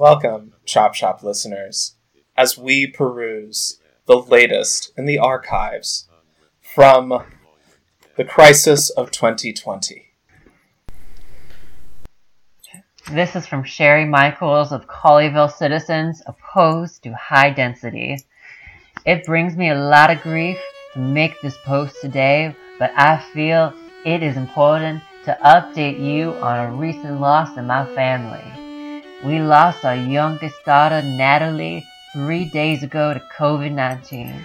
Welcome, Chop Shop listeners, as we peruse the latest in the archives from the crisis of 2020. This is from Sherry Michaels of Colleyville Citizens opposed to high density. It brings me a lot of grief to make this post today, but I feel it is important to update you on a recent loss in my family. We lost our youngest daughter, Natalie, three days ago to COVID 19.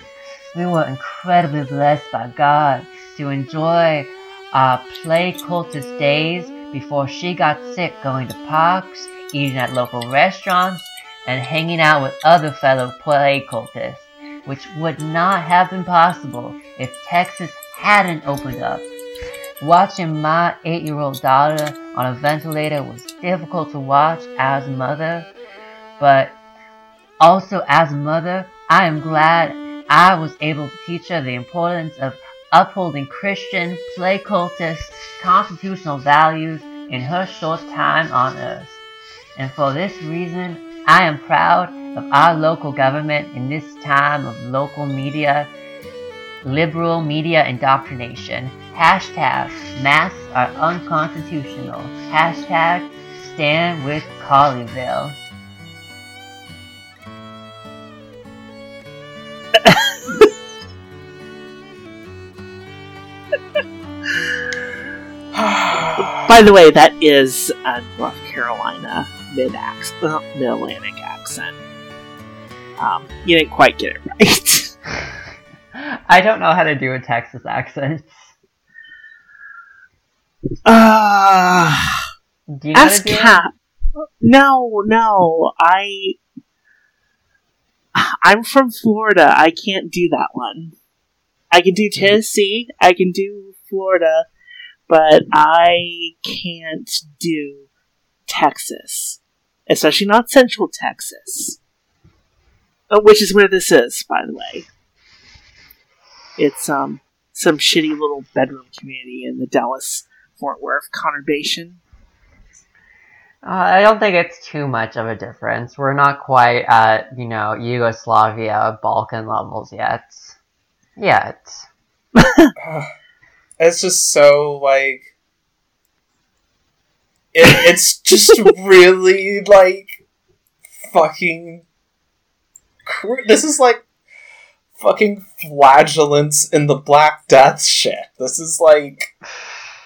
We were incredibly blessed by God to enjoy our play cultist days before she got sick going to parks, eating at local restaurants, and hanging out with other fellow play cultists, which would not have been possible if Texas hadn't opened up. Watching my eight year old daughter on a ventilator was difficult to watch as mother, but also as mother, I am glad I was able to teach her the importance of upholding Christian, play cultist, constitutional values in her short time on earth. And for this reason, I am proud of our local government in this time of local media, liberal media indoctrination. Hashtag masks are unconstitutional. Hashtag stand with Colleyville. By the way, that is a North Carolina mid accent, uh, mid Atlantic accent. Um, you didn't quite get it right. I don't know how to do a Texas accent. Uh, ask Cat. No, no, I. I'm from Florida. I can't do that one. I can do Tennessee. I can do Florida but I can't do Texas, especially not Central Texas, uh, which is where this is, by the way. It's um some shitty little bedroom community in the Dallas Fort Worth conurbation. Uh, I don't think it's too much of a difference. We're not quite at you know Yugoslavia Balkan levels yet. Yet. It's just so like it, it's just really like fucking. This is like fucking flagellants in the Black Death shit. This is like.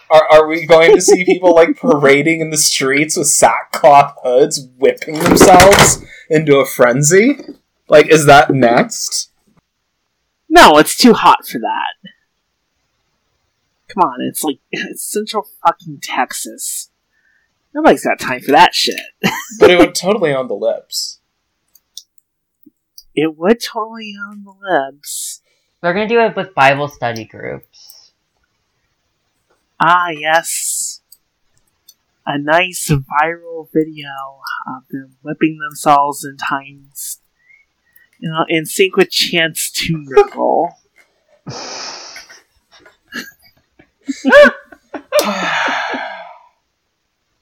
Are, are we going to see people like parading in the streets with sackcloth hoods, whipping themselves into a frenzy? Like, is that next? No, it's too hot for that. Come on, it's like it's central fucking Texas. Nobody's got time for that shit. but it would totally on the lips. It would totally on the lips. They're gonna do it with Bible study groups. Ah, yes. A nice viral video of them whipping themselves in times, you know, in sync with Chance to Miracle.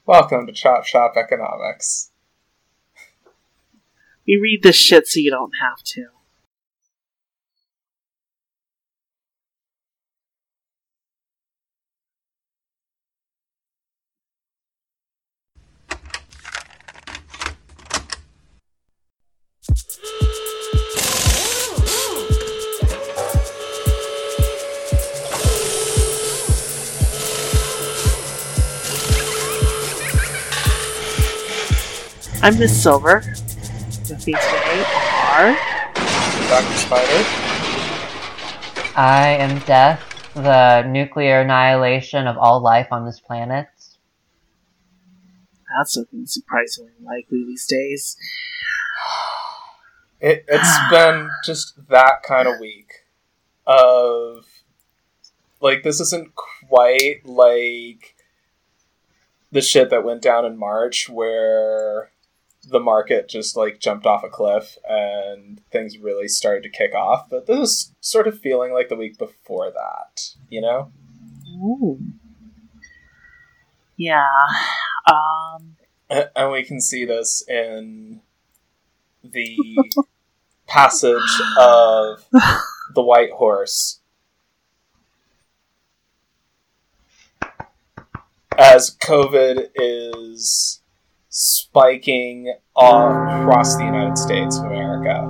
Welcome to Chop Shop Economics. We read this shit so you don't have to. I'm Miss Silver. With me today are Dr. Spider. I am Death, the nuclear annihilation of all life on this planet. That's looking surprisingly likely these days. It, it's been just that kind of week of like this isn't quite like the shit that went down in March where the market just like jumped off a cliff and things really started to kick off. But this is sort of feeling like the week before that, you know? Ooh. Yeah. Um, A- And we can see this in the passage of the White Horse. As COVID is spiking all across the United States of America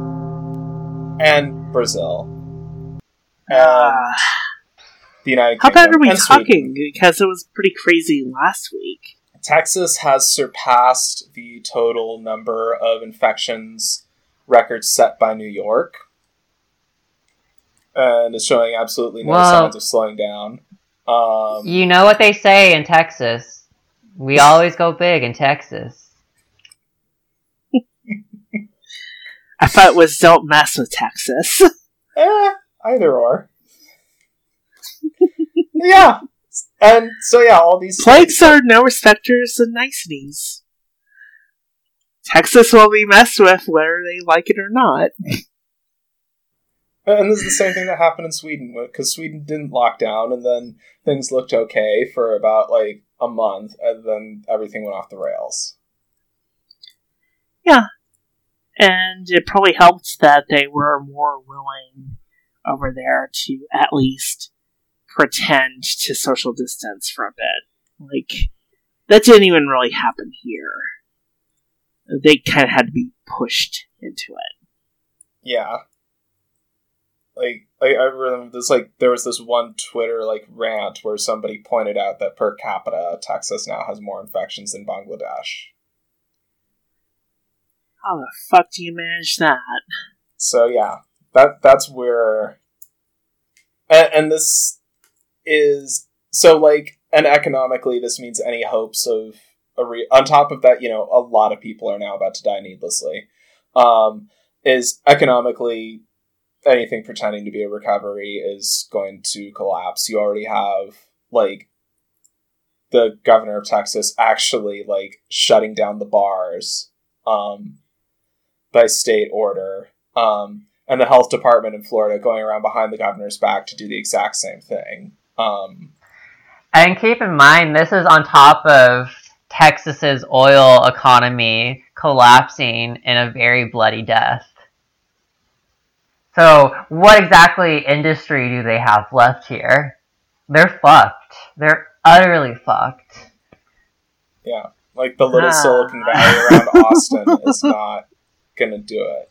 and Brazil and Uh, the United how bad are we and Sweden. talking? Because it was pretty crazy last week. Texas has surpassed the total number of infections records set by New York. And is showing absolutely no Well- signs of slowing down. Um, You know what they say in Texas. We always go big in Texas. I thought it was don't mess with Texas. eh, either or. yeah. And so, yeah, all these. Plagues are no respecters of niceties. Texas will be messed with whether they like it or not. And this is the same thing that happened in Sweden, because Sweden didn't lock down, and then things looked okay for about, like, a month, and then everything went off the rails. Yeah, and it probably helped that they were more willing over there to at least pretend to social distance for a bit. Like, that didn't even really happen here. They kind of had to be pushed into it. Yeah. Like, I, I remember this, like, there was this one Twitter, like, rant where somebody pointed out that per capita, Texas now has more infections than Bangladesh. How the fuck do you manage that? So, yeah, that that's where. And, and this is. So, like, and economically, this means any hopes of. A re- on top of that, you know, a lot of people are now about to die needlessly. Um, is economically anything pretending to be a recovery is going to collapse. You already have like the governor of Texas actually like shutting down the bars um, by state order, um, and the health department in Florida going around behind the governor's back to do the exact same thing. Um, And keep in mind, this is on top of Texas's oil economy collapsing in a very bloody death. So, what exactly industry do they have left here? They're fucked. They're utterly fucked. yeah, like the little Ah. Silicon Valley around Austin is not gonna do it.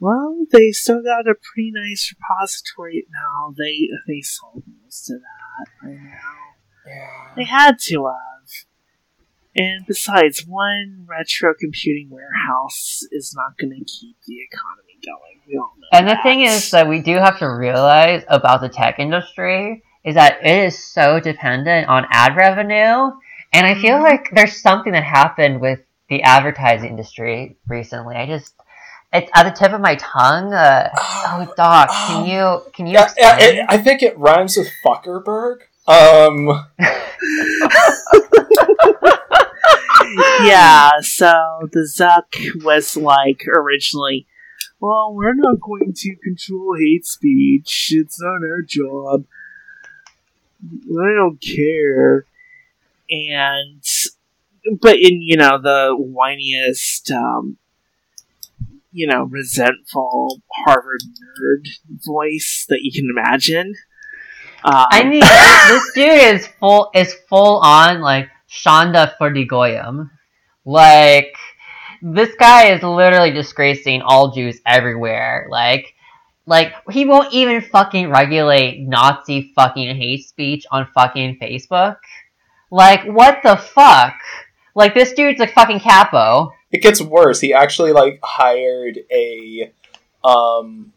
Well, they still got a pretty nice repository now. They they sold most of that right now. Yeah. They had to have. And besides, one retro computing warehouse is not going to keep the economy going. We all know. And the thing is that we do have to realize about the tech industry is that it is so dependent on ad revenue. And I feel Mhm. like there's something that happened with the advertising industry recently. I just, it's at the tip of my tongue. Uh, oh, Doc, can you can you Yeah, yeah, explain? it, I think it rhymes with Fuckerberg. Um, yeah, so the Zuck was like originally, well, we're not going to control hate speech. It's not our job. I don't care. And, but in, you know, the whiniest, um, you know, resentful Harvard nerd voice that you can imagine. Um, I mean, this dude is full is full on like Shonda Goyim. Like this guy is literally disgracing all Jews everywhere. Like like he won't even fucking regulate Nazi fucking hate speech on fucking Facebook. Like what the fuck? Like this dude's a fucking capo. it gets worse. He actually like hired a um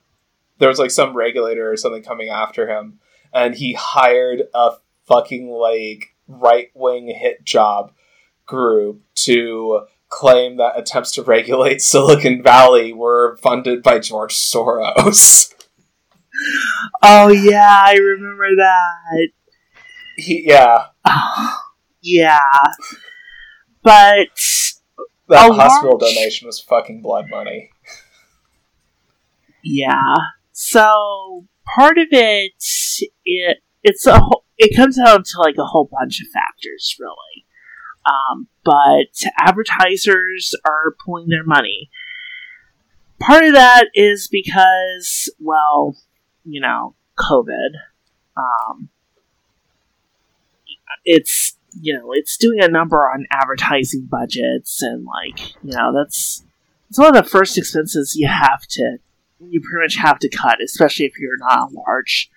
there was like some regulator or something coming after him and he hired a fucking like right-wing hit job group to claim that attempts to regulate Silicon Valley were funded by George Soros. oh yeah, I remember that. he, yeah, Oh, yeah. But that hospital large- donation was fucking blood money. yeah. So part of it it it's a whole, it comes down to like a whole bunch of factors really. Um, but advertisers are pulling their money. Part of that is because, well, you know, COVID. Um, it's you know it's doing a number on advertising budgets and like you know that's it's one of the first expenses you have to you pretty much have to cut, especially if you're not a large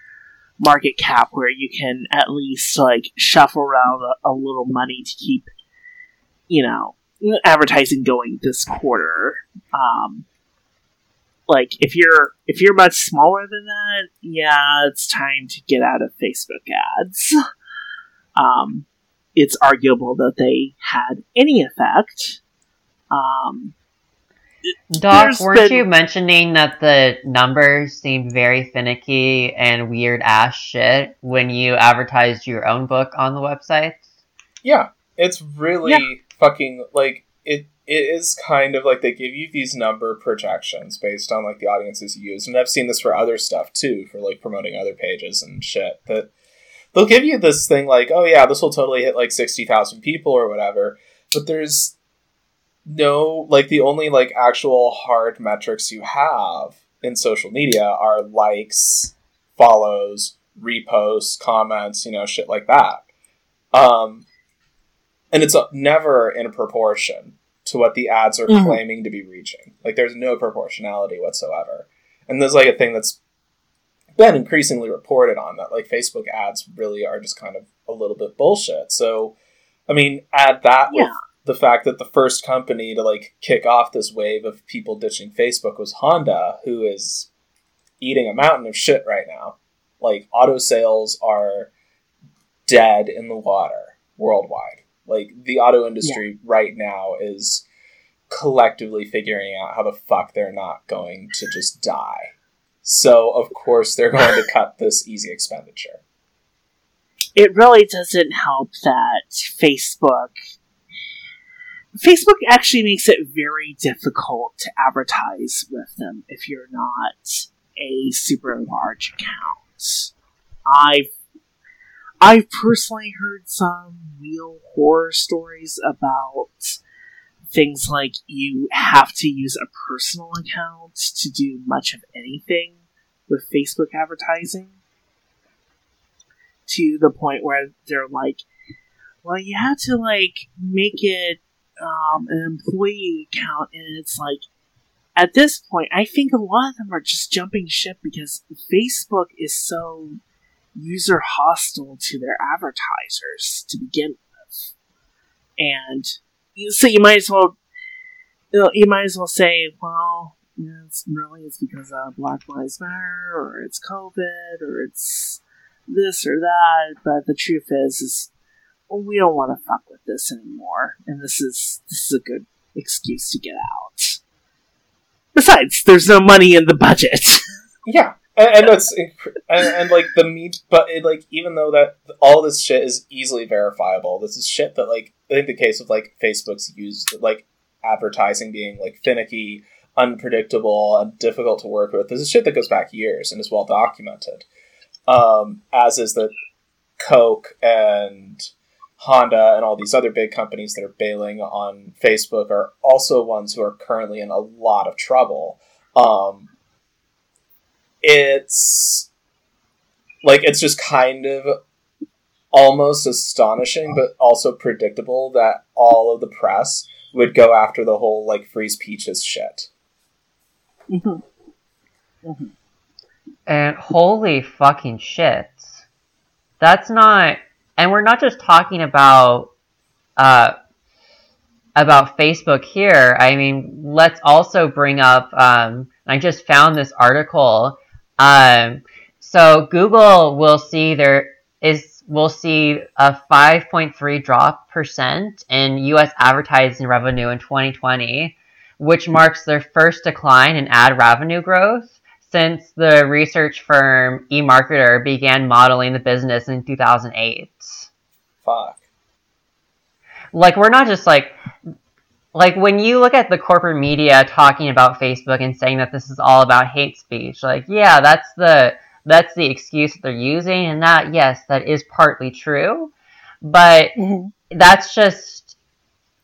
market cap where you can at least like shuffle around a, a little money to keep you know advertising going this quarter. Um, like if you're if you're much smaller than that, yeah, it's time to get out of Facebook ads. Um, it's arguable that they had any effect. Um, Doc, weren't been- you mentioning that the numbers seemed very finicky and weird ass shit when you advertised your own book on the website? Yeah, it's really fucking like it. It is kind of like they give you these number projections based on like the audiences you use, and I've seen this for other stuff too, for like promoting other pages and shit. That they'll give you this thing like, oh yeah, this will totally hit like sixty thousand people or whatever, but there's no like the only like actual hard metrics you have in social media are likes, follows, reposts, comments, you know, shit like that. Um, and it's never in proportion to what the ads are Mhm. claiming to be reaching. Like there's no proportionality whatsoever. And there's like a thing that's been increasingly reported on that like Facebook ads really are just kind of a little bit bullshit. So I mean, add that with Yeah. The fact that the first company to like kick off this wave of people ditching Facebook was Honda, who is eating a mountain of shit right now. Like auto sales are dead in the water worldwide. Like the auto industry right now is collectively figuring out how the fuck they're not going to just die. So of course they're going to cut this easy expenditure. it really doesn't help that Facebook Facebook actually makes it very difficult to advertise with them if you're not a super large account. I've I've personally heard some real horror stories about things like you have to use a personal account to do much of anything with Facebook advertising to the point where they're like, well, you have to like make it um, an employee account, and it's like, at this point, I think a lot of them are just jumping ship because Facebook is so user hostile to their advertisers to begin with, and so you might as well, you, know, you might as well say, well. It's really it's because of Black Lives Matter, or it's COVID, or it's this or that, but the truth is, is well, we don't want to fuck with this anymore, and this is this is a good excuse to get out. Besides, there's no money in the budget. Yeah, and, and and, and like the me, but it, like even though that all this shit is easily verifiable, this is shit that like I think the case of like Facebook's used like advertising being like finicky, unpredictable, and difficult to work with. This is shit that goes back years and is well documented. Um, as is that Coke and Honda and all these other big companies that are bailing on Facebook are also ones who are currently in a lot of trouble. Um, it's like it's just kind of almost astonishing but also predictable that all of the press would go after the whole like freeze peaches shit Mhm. And holy fucking shit. That's not and we're not just talking about uh about Facebook here. I mean, let's also bring up um I just found this article. Um so Google will see there is will see a 5.3 drop percent in US advertising revenue in 2020, which marks their first decline in ad revenue growth since the research firm eMarketer began modeling the business in 2008. fuck Like we're not just like like when you look at the corporate media talking about Facebook and saying that this is all about hate speech, like yeah, that's the that's the excuse that they're using and that yes, that is partly true. But mm-hmm. that's just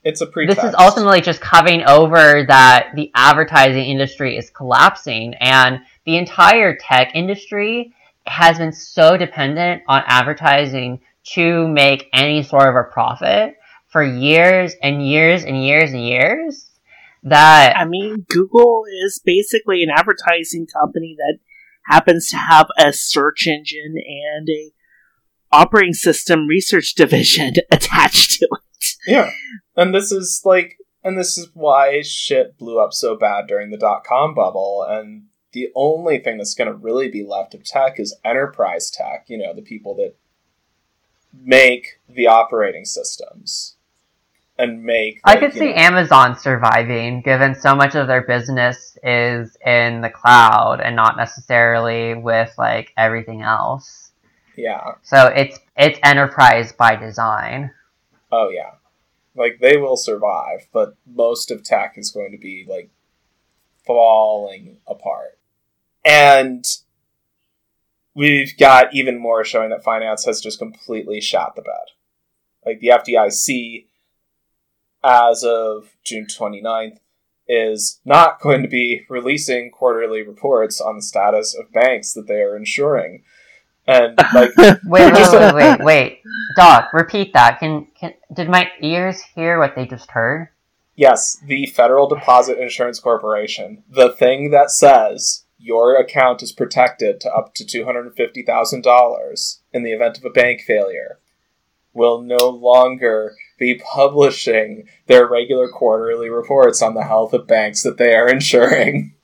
It's a pretext. this is ultimately just covering over that the advertising industry is collapsing and the entire tech industry has been so dependent on advertising to make any sort of a profit for years and years and years and years that I mean, Google is basically an advertising company that happens to have a search engine and a operating system research division attached to it. Yeah. And this is like and this is why shit blew up so bad during the dot com bubble and the only thing that's going to really be left of tech is enterprise tech, you know, the people that make the operating systems and make I could see know- Amazon surviving given so much of their business is in the cloud and not necessarily with like everything else. yeah. So it's it's enterprise by design. Oh yeah. Like they will survive, but most of tech is going to be like falling apart. And we've got even more showing that finance has just completely shot the bed. Like the FDIC as of June 29th is not going to be releasing quarterly reports on the status of banks that they are insuring. And like Wait, wait, Just wait, wait, wait, wait. Doc, repeat that. Can can did my ears hear what they just heard? Yes, the Federal Deposit Insurance Corporation, the thing that says your account is protected to up to $250,000 in the event of a bank failure, will no longer be publishing their regular quarterly reports on the health of banks that they are insuring.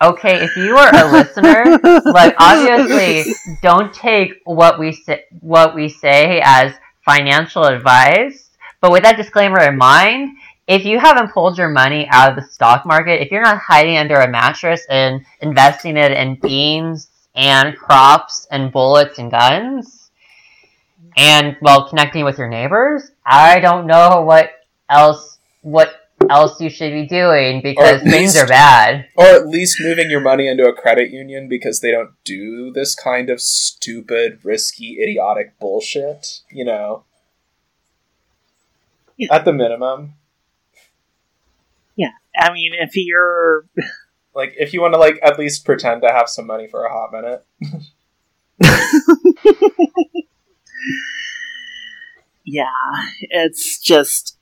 Okay, if you are a listener, like obviously don't take what we say what we say as financial advice, but with that disclaimer in mind, if you haven't pulled your money out of the stock market, if you're not hiding under a mattress and investing it in beans and crops and bullets and guns, and well connecting with your neighbors, I don't know what else what else you should be doing because at things least- are bad. Or at least moving your money into a credit union because they don't do this kind of stupid, risky, idiotic bullshit, you know? At the minimum. I mean, if you're Like, if you want to, like, at least pretend to have some money for a hot minute. yeah, it's just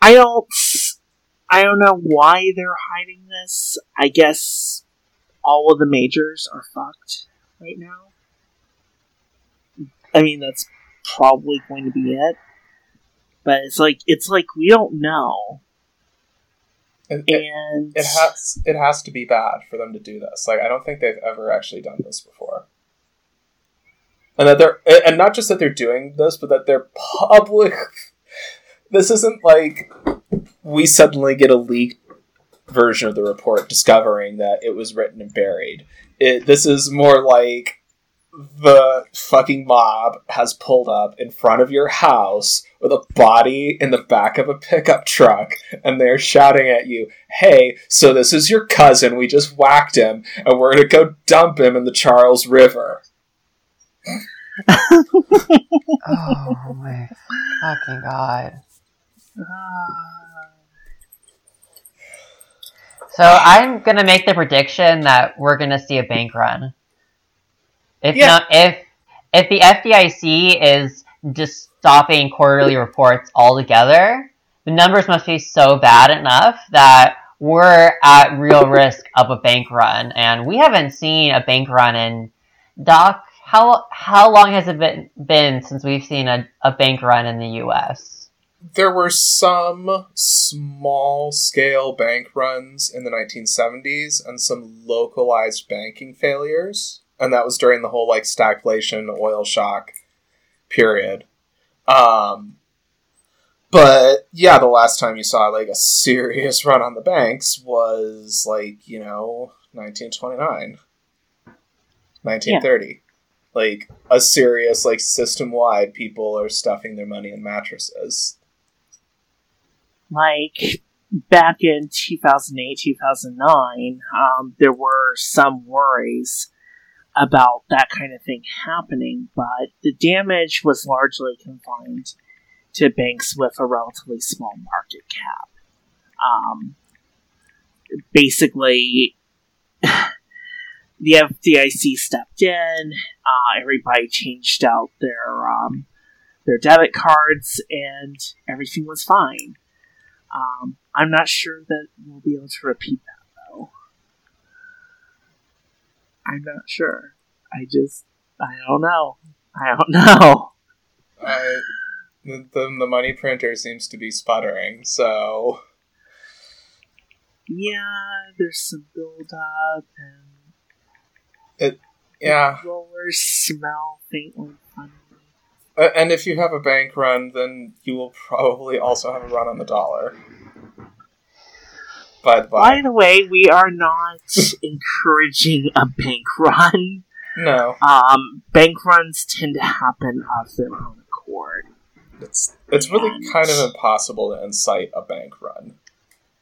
I don't I don't know why they're hiding this. I guess all of the majors are fucked right now. I mean, that's probably going to be it. But it's like it's like we don't know, It, it, and it has it has to be bad for them to do this. Like, I don't think they've ever actually done this before. And that they're, and not just that they're doing this, but that they're public. This isn't like we suddenly get a leaked version of the report discovering that it was written and buried. It, this is more like the fucking mob has pulled up in front of your house with a body in the back of a pickup truck and they're shouting at you, Hey, so this is your cousin. We just whacked him and we're going to go dump him in the Charles River. Oh my fucking god. So I'm gonna make the prediction that we're gonna see a bank run. If Yeah. not, if if the FDIC is just stopping quarterly reports altogether, the numbers must be so bad enough that we're at real risk of a bank run, and we haven't seen a bank run in Doc. How how long has it been been since we've seen a, a bank run in the U.S.? There were some small scale bank runs in the 1970s and some localized banking failures. And that was during the whole like stagflation oil shock period. Um, but yeah, the last time you saw like a serious run on the banks was like, you know, 1929, 1930. Like a serious, like system wide, people are stuffing their money in mattresses. like back in 2008 2009 um, there were some worries about that kind of thing happening but the damage was largely confined to banks with a relatively small market cap. Um, basically, the FDIC stepped in. Uh, everybody changed out their um, their debit cards, and everything was fine. Um, I'm not sure that we'll be able to repeat that though. I'm not sure. I just I don't know. I don't know. Uh, the, the the money printer seems to be sputtering, so Yeah, there's some build up and It, yeah. rollers smell faintly funny. Uh, and if you have a bank run, then you will probably also have a run on the dollar. By by the way, we are not encouraging a bank run. no, Um, bank runs tend to happen of their own accord. it's it's really kind of impossible to incite a bank run,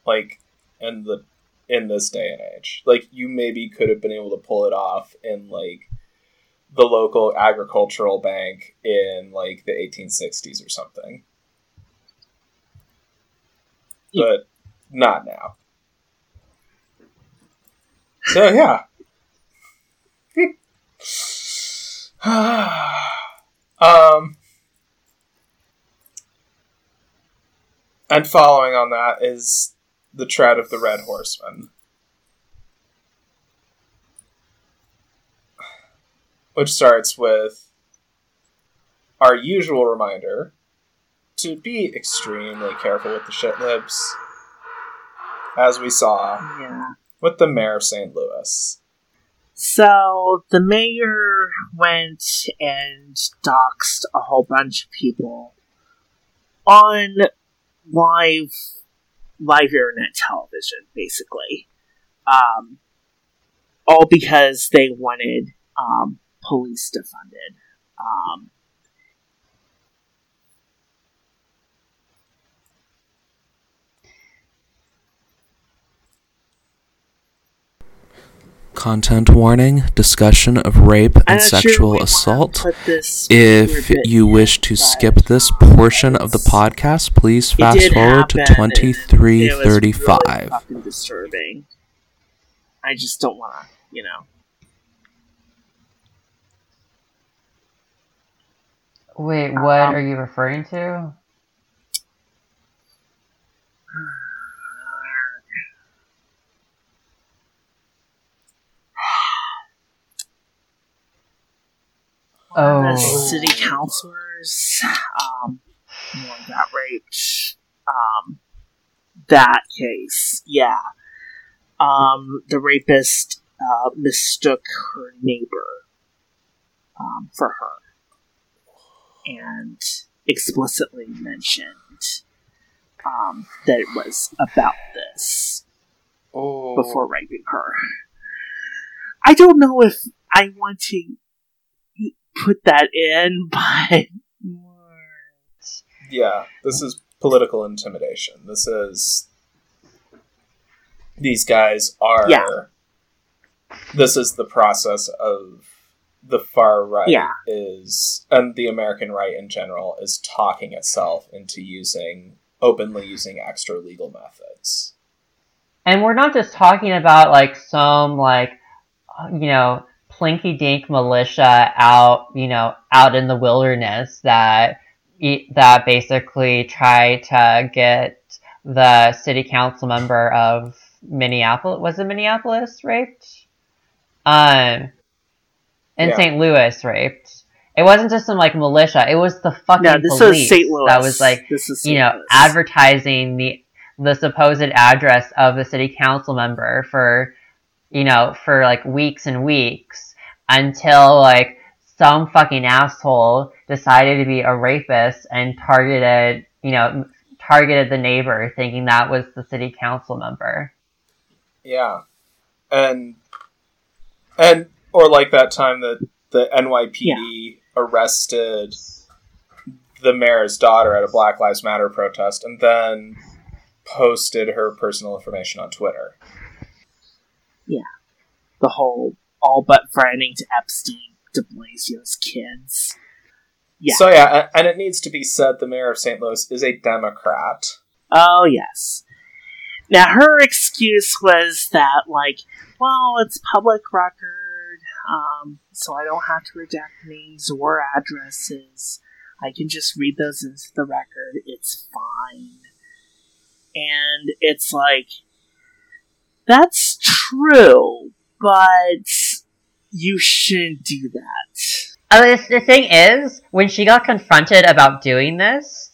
like in the in this day and age. Like you maybe could have been able to pull it off in like the local agricultural bank in like the 1860s or something, Yeah. but not now. So yeah. um, and following on that is the tread of the Red Horseman, which starts with our usual reminder to be extremely careful with the shit libs, as we saw Yeah. With the mayor of St. Louis. So the mayor went and doxxed a whole bunch of people on live live internet television, basically. Um, all because they wanted um, police defunded. Um, Content warning, discussion of rape and not sure sexual assault. If you wish to skip this portion of the podcast, please fast forward to happen. It was 2335. really fucking disturbing. I just don't want to, you know. Wait, what Um, are you referring to? Oh. the city councilors um, one got raped. Um, that case, yeah. Um, the rapist uh, mistook her neighbor um, for her and explicitly mentioned um, that it was about this Oh, before raping her. I don't know if I want to put that in, but yeah, this is political intimidation. This is these guys are. Yeah. This is the process of the far right Yeah. is, and the American right in general is talking itself into using openly using extra legal methods. And we're not just talking about like some like uh, you know plinky dink militia out you know out in the wilderness that that basically try to get the city council member of Minneapolis was it Minneapolis raped um in Yeah. St. Louis raped it wasn't just some like militia it was the fucking no, this police was St. Louis. that was like this is you know, Louis. advertising the the supposed address of the city council member for, you know, for like weeks and weeks until like some fucking asshole decided to be a rapist and targeted, you know, targeted the neighbor thinking that was the city council member. Yeah, and and or like that time that the NYPD arrested the mayor's daughter at a Black Lives Matter protest, and then posted her personal information on Twitter. Yeah. The whole all but friending to Epstein de Blasio's kids. Yeah. So yeah, and it needs to be said the mayor of St. Louis is a Democrat. Oh, yes. Now, her excuse was that, like, well, it's public record, um, so I don't have to redact names or addresses. I can just read those into the record. It's fine. And it's like, that's true, but you shouldn't do that. Uh, this- the thing is, when she got confronted about doing this,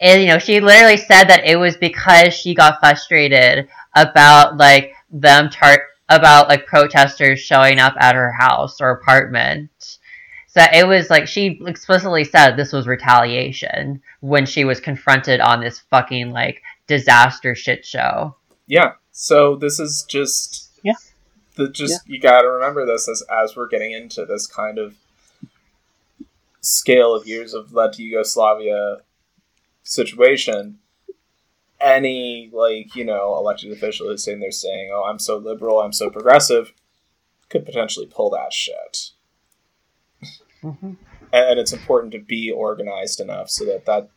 and you know, she literally said that it was because she got frustrated about like them tar- about like protesters showing up at her house or apartment. So it was like she explicitly said this was retaliation when she was confronted on this fucking like disaster shit show. Yeah. So this is just Yeah. The just you got to remember this as as we're getting into this kind of scale of years of led to Yugoslavia situation. Any like you know elected official who's sitting there saying, "Oh, I'm so liberal, I'm so progressive," could potentially pull that shit. hmm And it's important to be organized enough so that that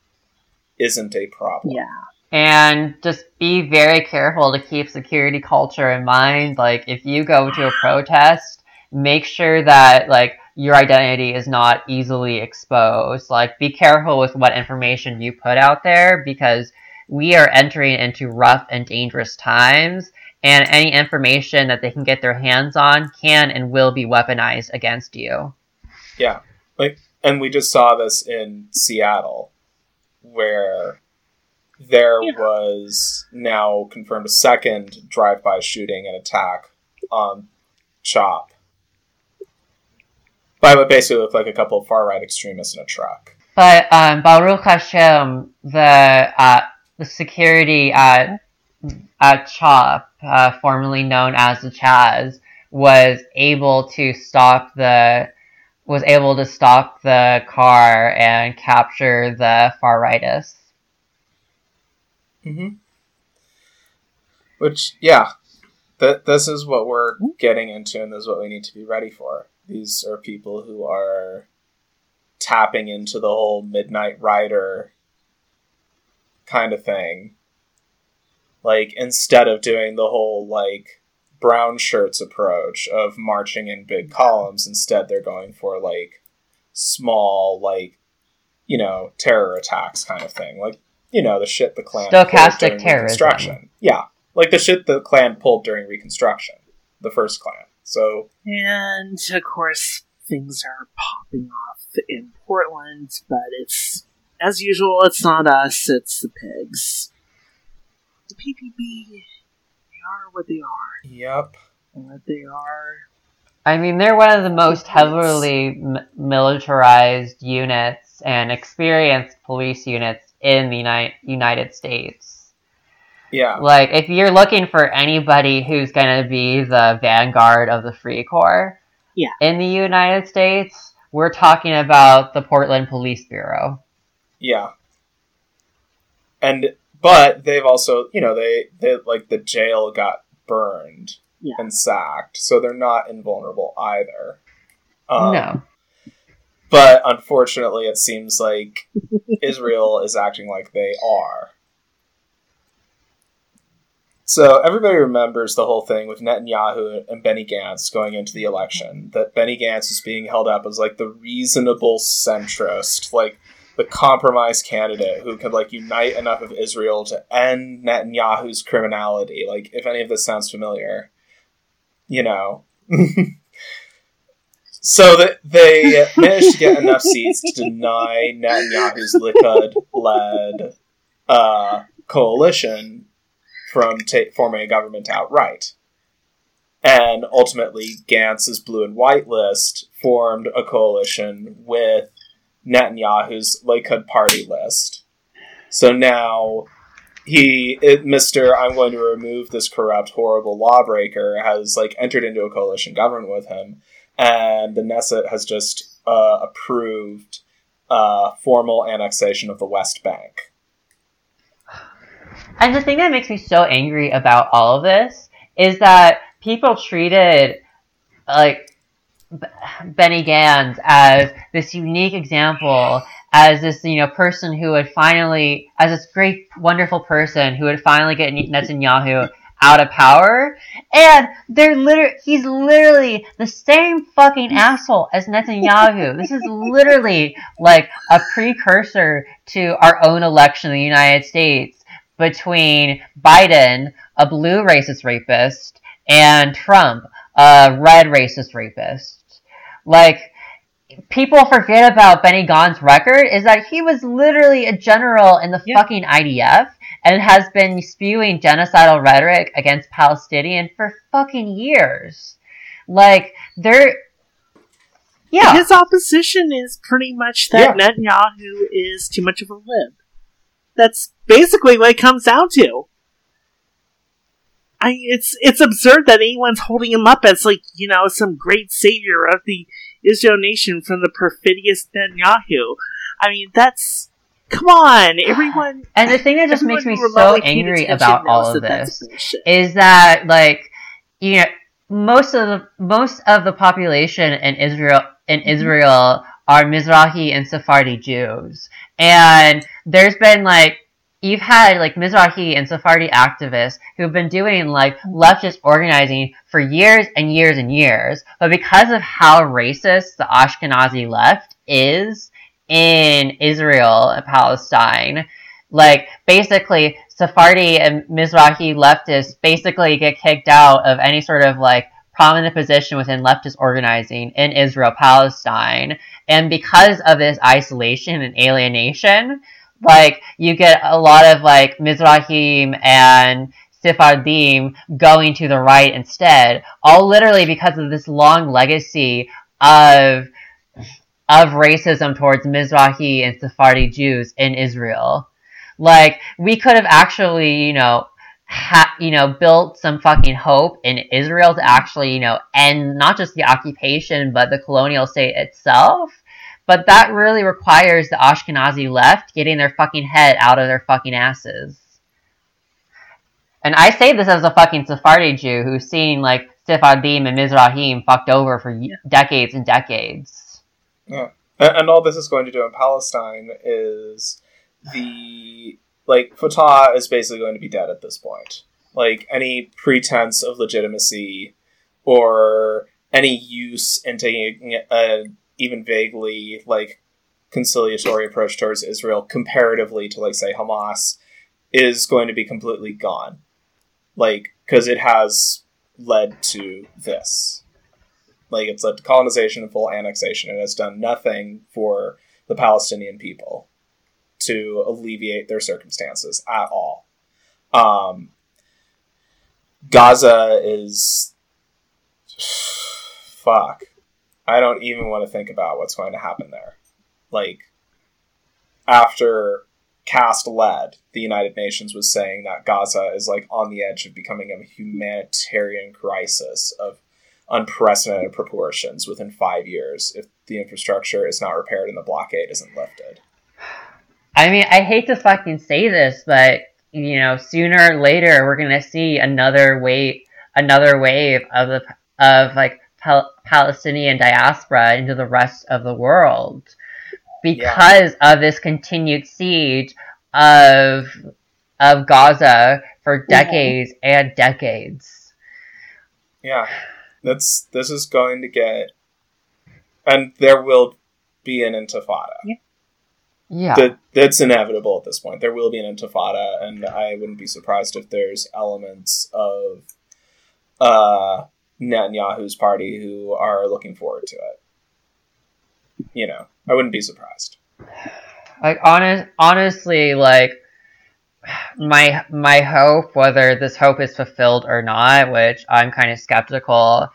isn't a problem. Yeah. And just be very careful to keep security culture in mind. Like if you go to a protest make sure that like your identity is not easily exposed. Like be careful with what information you put out there because we are entering into rough and dangerous times. And any information that they can get their hands on can and will be weaponized against you. Yeah. Like and we just saw this in Seattle where there Yeah. was now confirmed a second drive-by shooting and attack on Chop by what basically looked like a couple of far-right extremists in a truck. But um, Baruch Hashem, the uh, the security at at CHOP, uh, formerly known as the Chaz, was able to stop the was able to stop the car and capture the far rightists. Mm-hmm. Which, yeah, th- this is what we're getting into, and this is what we need to be ready for. These are people who are tapping into the whole Midnight Rider kind of thing. Like, instead of doing the whole, like, brown shirts approach of marching in big columns, instead they're going for, like, small, like, you know, terror attacks kind of thing. Like, you know, the shit the Klan pulled Stochastic during terrorism. Reconstruction. Yeah, like the shit the Klan pulled during Reconstruction, the first Klan. So And of course, things are popping off in Portland, but it's as usual. It's not us; it's the pigs. The PPB, they are what they are, yep, and what they are. I mean, they're one of the most heavily m- militarized units and experienced police units in the Uni- United States. yeah, Like, if you're looking for anybody who's gonna be the vanguard of the Free Corps Yeah. in the United States, we're talking about the Portland Police Bureau. yeah. And but they've also, you know, they they like the jail got burned Yeah. and sacked, so they're not invulnerable either. Um, no. But unfortunately, it seems like Israel is acting like they are. So everybody remembers the whole thing with Netanyahu and Benny Gantz going into the election. That Benny Gantz is being held up as like the reasonable centrist, like the compromise candidate who could like unite enough of Israel to end Netanyahu's criminality. Like if any of this sounds familiar, you know. So that they managed to get enough seats to deny Netanyahu's Likud-led uh, coalition from ta- forming a government outright. And ultimately, Gantz's blue and white list formed a coalition with Netanyahu's Likud party list. So now he, it, Mr. I'm going to remove this corrupt, horrible lawbreaker, has like entered into a coalition government with him and the Knesset has just uh, approved uh, formal annexation of the West Bank. And the thing that makes me so angry about all of this is that people treated like Benny Gantz as this unique example, as this you know person who would finally, as this great wonderful person who would finally get Netanyahu out of power, and they're literally he's literally the same fucking asshole as Netanyahu. this is literally like a precursor to our own election in the United States between Biden, a blue racist rapist, and Trump, a red racist rapist. Like, people forget about Benny Gantz's record is that he was literally a general in the yeah. fucking IDF and has been spewing genocidal rhetoric against Palestinians for fucking years. Like, they're. Yeah. His opposition is pretty much that yeah. Netanyahu is too much of a lib. That's basically what it comes down to. I it's it's absurd that anyone's holding him up as like you know some great savior of the Israel nation from the perfidious Netanyahu. I mean that's come on everyone. And the thing that just makes me so angry about all of this is that like you know most of the most of the population in Israel in mm-hmm. Israel are Mizrahi and Sephardi Jews, and there's been like you've had like Mizrahi and Sephardi activists who've been doing like leftist organizing for years and years and years, but because of how racist the Ashkenazi left is in Israel and Palestine, like basically Sephardi and Mizrahi leftists basically get kicked out of any sort of like prominent position within leftist organizing in Israel Palestine. And because of this isolation and alienation, like you get a lot of like Mizrahim and Sephardim going to the right instead, all literally because of this long legacy of of racism towards Mizrahi and Sephardi Jews in Israel. Like we could have actually, you know, ha- you know, built some fucking hope in Israel to actually, you know, end not just the occupation but the colonial state itself but that really requires the Ashkenazi left getting their fucking head out of their fucking asses. And I say this as a fucking Sephardi Jew who's seen like Sephardim and Mizrahim fucked over for decades and decades. Yeah. And all this is going to do in Palestine is the like Fatah is basically going to be dead at this point. Like any pretense of legitimacy or any use in taking a even vaguely like conciliatory approach towards Israel comparatively to like say Hamas is going to be completely gone. Like because it has led to this. Like it's led to colonization and full annexation. and has done nothing for the Palestinian people to alleviate their circumstances at all. Um, Gaza is fuck. I don't even want to think about what's going to happen there. Like, after Cast Lead, the United Nations was saying that Gaza is like on the edge of becoming a humanitarian crisis of unprecedented proportions within five years if the infrastructure is not repaired and the blockade isn't lifted. I mean, I hate to fucking say this, but you know, sooner or later we're gonna see another wave, another wave of the of like Pal- Palestinian diaspora into the rest of the world because yeah. of this continued siege of of Gaza for decades and decades. Yeah. That's this is going to get and there will be an intifada. Yeah. Yeah. That that's inevitable at this point. There will be an intifada and I wouldn't be surprised if there's elements of uh Netanyahu's party who are looking forward to it. You know, I wouldn't be surprised. Like honest, honestly, like my my hope, whether this hope is fulfilled or not, which I'm kind of skeptical,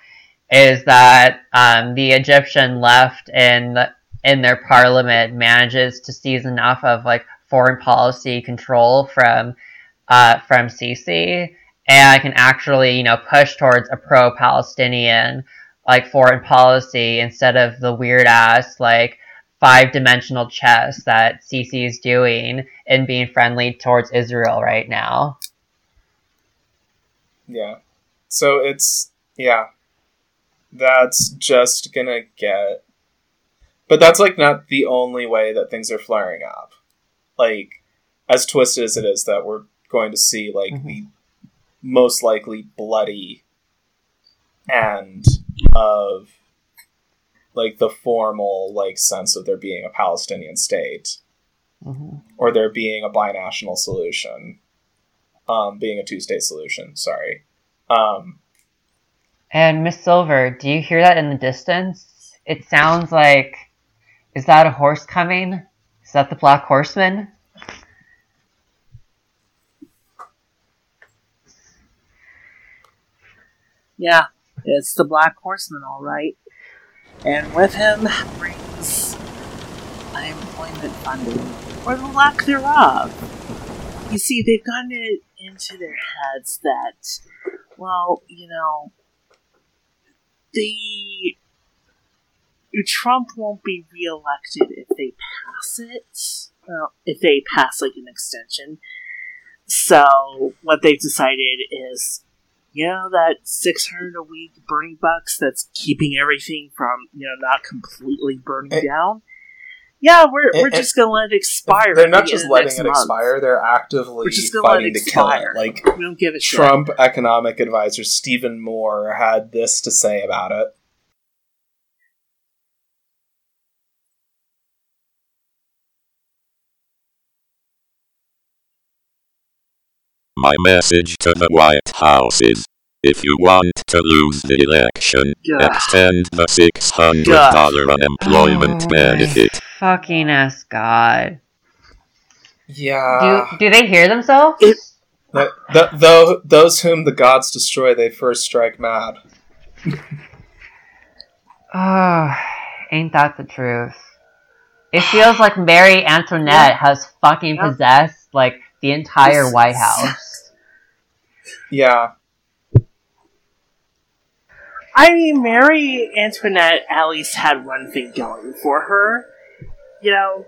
is that um, the Egyptian left in in their parliament manages to seize enough of like foreign policy control from uh, from Sisi and can actually, you know, push towards a pro-Palestinian like foreign policy instead of the weird ass like five-dimensional chess that Sisi is doing and being friendly towards Israel right now. Yeah. So it's yeah. that's just gonna get. But that's like not the only way that things are flaring up. Like, as twisted as it is, that we're going to see like Mhm. the most likely bloody end of like the formal like sense of there being a Palestinian state Mhm. or there being a binational solution, um, being a two state solution. Sorry. Um, And Miss Silver, do you hear that in the distance? It sounds like. Is that a horse coming? Is that the Black Horseman? Yeah, it's the Black Horseman, all right. And with him brings unemployment funding, or the lack thereof. You see, they've gotten it into their heads that, well, you know, the Trump won't be reelected if they pass it. Well, if they pass like an extension. So what they've decided is you know that 600 a week burning bucks that's keeping everything from you know not completely burning Eh. down yeah we're, Eh, we're eh, just gonna let it expire they're not the just letting it month. expire; they're actively We're just gonna let fighting it to kill expire. it. Like we don't give a shit Trump economic advisor Stephen Moore had this to say about it. My message to the White House is if you want to lose the election, Ugh. extend the $600 unemployment Oh, benefit. my fucking ass God. Yeah. Do do they hear themselves? It- Th- th- though those whom the gods destroy, they first strike mad. Oh, ain't that the truth? It feels like Mary Antoinette has fucking Yep. possessed like the entire This White is- House. Yeah. I mean, Mary Antoinette at least had one thing going for her. You know,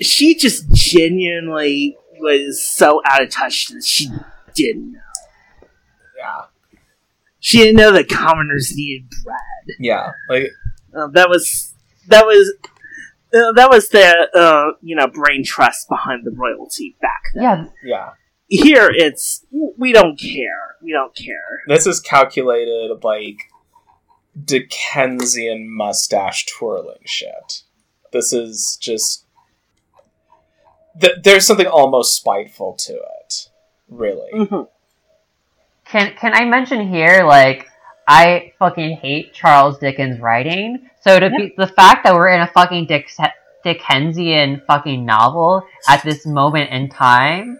she just genuinely was so out of touch that she didn't know. Yeah. She didn't know that commoners needed bread. Yeah. Like Uh, that was that was uh, that was the uh, you know brain trust behind the royalty back then. Yeah, yeah. Here it's we don't care. We don't care. This is calculated like Dickensian mustache twirling shit. This is just th- there's something almost spiteful to it. Really. Mhm. Can can I mention here like I fucking hate Charles Dickens' writing. So to be the fact that we're in a fucking Dick, Dickensian fucking novel at this moment in time,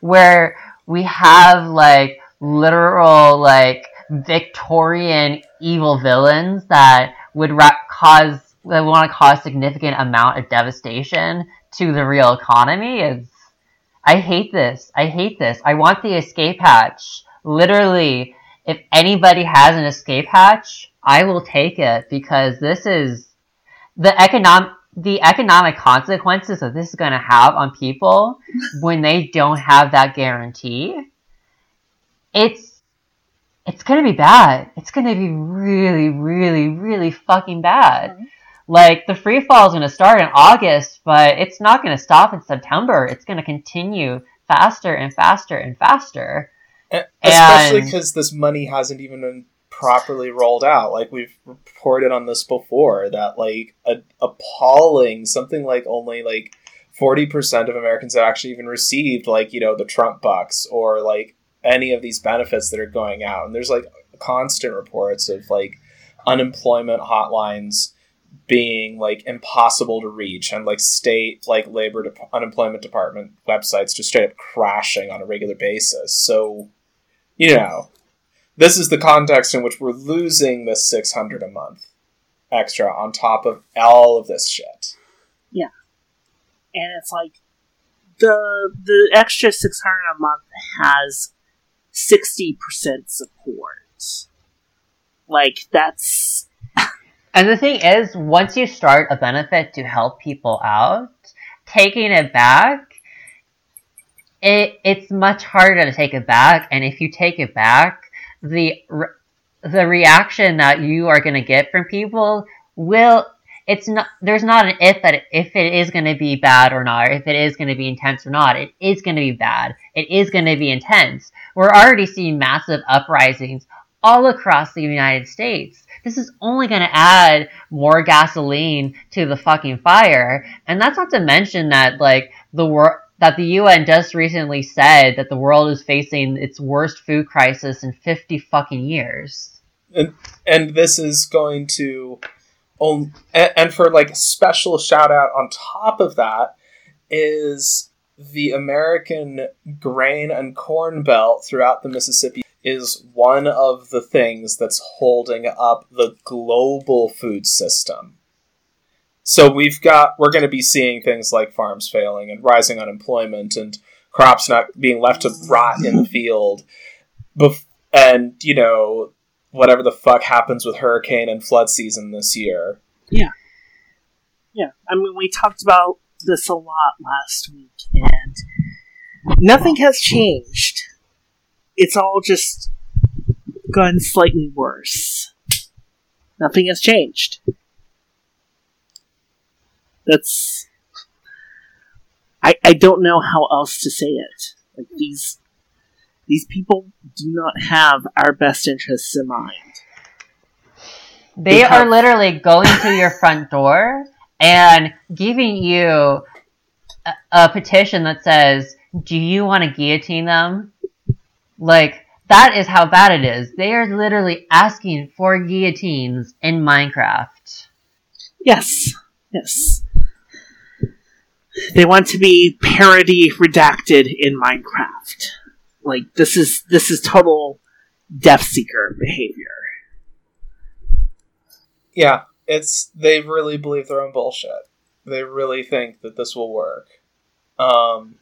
where we have like literal like Victorian evil villains that would ra- cause that want to cause significant amount of devastation to the real economy is I hate this. I hate this. I want the escape hatch. Literally, if anybody has an escape hatch, I will take it because this is the economic the economic consequences that this is going to have on people when they don't have that guarantee. It's it's going to be bad. It's going to be really really really fucking bad. Mm-hmm. Like the free fall is going to start in August, but it's not going to stop in September. It's going to continue faster and faster and faster. Especially because this money hasn't even been properly rolled out. Like we've reported on this before, that like a appalling something like only like forty percent of Americans have actually even received like you know the Trump bucks or like any of these benefits that are going out. And there's like constant reports of like unemployment hotlines being like impossible to reach and like state like labor de- unemployment department websites just straight up crashing on a regular basis so you know this is the context in which we're losing this 600 a month extra on top of all of this shit Yeah. and it's like the the extra six hundred a month has sixty percent support. Like that's And the thing is, once you start a benefit to help people out, taking it back, it it's much harder to take it back. And if you take it back, the r- the reaction that you are going to get from people will it's not there's not an if that if it is going to be bad or not or if it is going to be intense or not it is going to be bad. It is going to be intense. We're already seeing massive uprisings all across the united states. This is only going to add more gasoline to the fucking fire. And that's not to mention that like the world that the UN just recently said that the world is facing its worst food crisis in 50 fucking years. And and this is going to um, and, and for like special shout out on top of that is the American grain and corn belt throughout the Mississippi is one of the things that's holding up the global food system. So we've got we're going to be seeing things like farms failing and rising unemployment and crops not being left to rot in the field, bef- and you know whatever the fuck happens with hurricane and flood season this year. Yeah, yeah. I mean, we talked about this a lot last week, and nothing has changed. It's all just gone slightly worse. Nothing has changed. That's. I, I don't know how else to say it. Like these these people do not have our best interests in mind. They, they are literally going to your front door and giving you a, a petition that says, "Do you want to guillotine them?" Like that is how bad it is. They are literally asking for guillotines in Minecraft. Yes. Yes. They want to be parody redacted in Minecraft. Like this is this is total Death Seeker behavior. Yeah, it's they really believe their own bullshit. They really think that this will work. Um,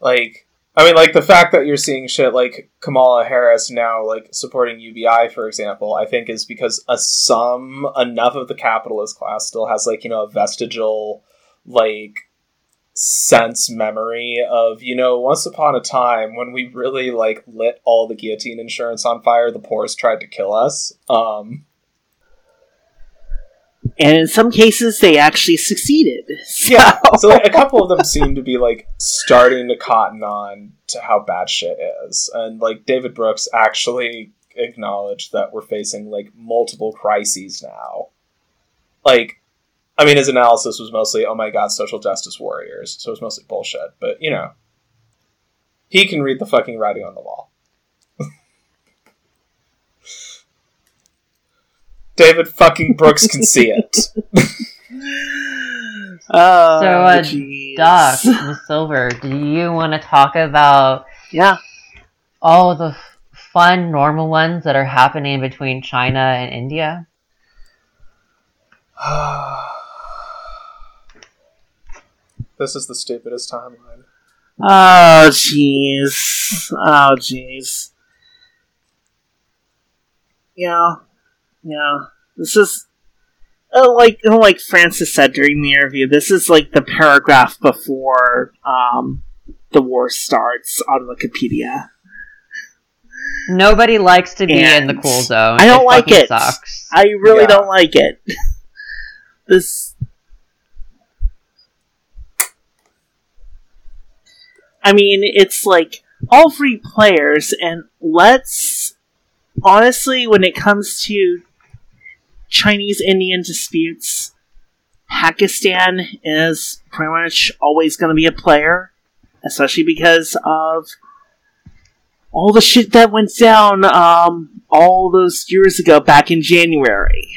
like I mean, like the fact that you're seeing shit like Kamala Harris now, like supporting UBI, for example, I think is because a some enough of the capitalist class still has like you know a vestigial like sense memory of you know once upon a time when we really like lit all the guillotine insurance on fire, the poorest tried to kill us. Um, and in some cases they actually succeeded. So. Yeah, so like, a couple of them seem to be like starting to cotton on to how bad shit is, and like David Brooks actually acknowledged that we're facing like multiple crises now. Like, I mean, his analysis was mostly, "Oh my god, social justice warriors," so it was mostly bullshit. But you know, he can read the fucking writing on the wall. David fucking Brooks can see it. oh, so, uh, Doc, the Silver, do you want to talk about yeah all the fun normal ones that are happening between China and India? this is the stupidest timeline. Oh jeez. Oh jeez. Yeah, yeah, this is uh, like like Francis said during the interview. This is like the paragraph before um, the war starts on Wikipedia. Nobody likes to be and in the cool zone. I don't it like it. Sucks. I really yeah. don't like it. this. I mean, it's like all free players, and let's honestly, when it comes to Chinese Indian disputes, Pakistan is pretty much always going to be a player, especially because of all the shit that went down um, all those years ago back in January.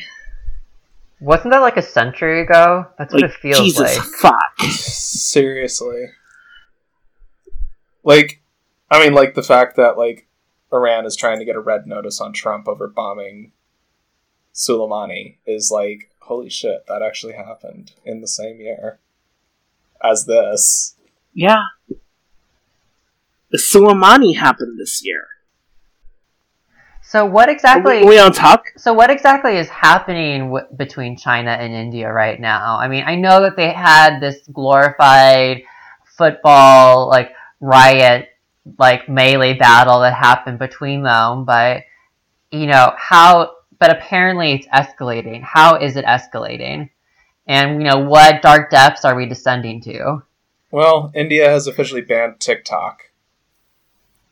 Wasn't that like a century ago? That's like, what it feels Jesus like. fuck. Seriously. Like, I mean, like the fact that, like, Iran is trying to get a red notice on Trump over bombing Soleimani is like, holy shit, that actually happened in the same year as this. Yeah. The Soleimani happened this year. So what exactly? We, we don't talk. So what exactly is happening w- between China and India right now? I mean, I know that they had this glorified football like riot like melee battle that happened between them, but you know how. But apparently, it's escalating. How is it escalating? And you know what dark depths are we descending to? Well, India has officially banned TikTok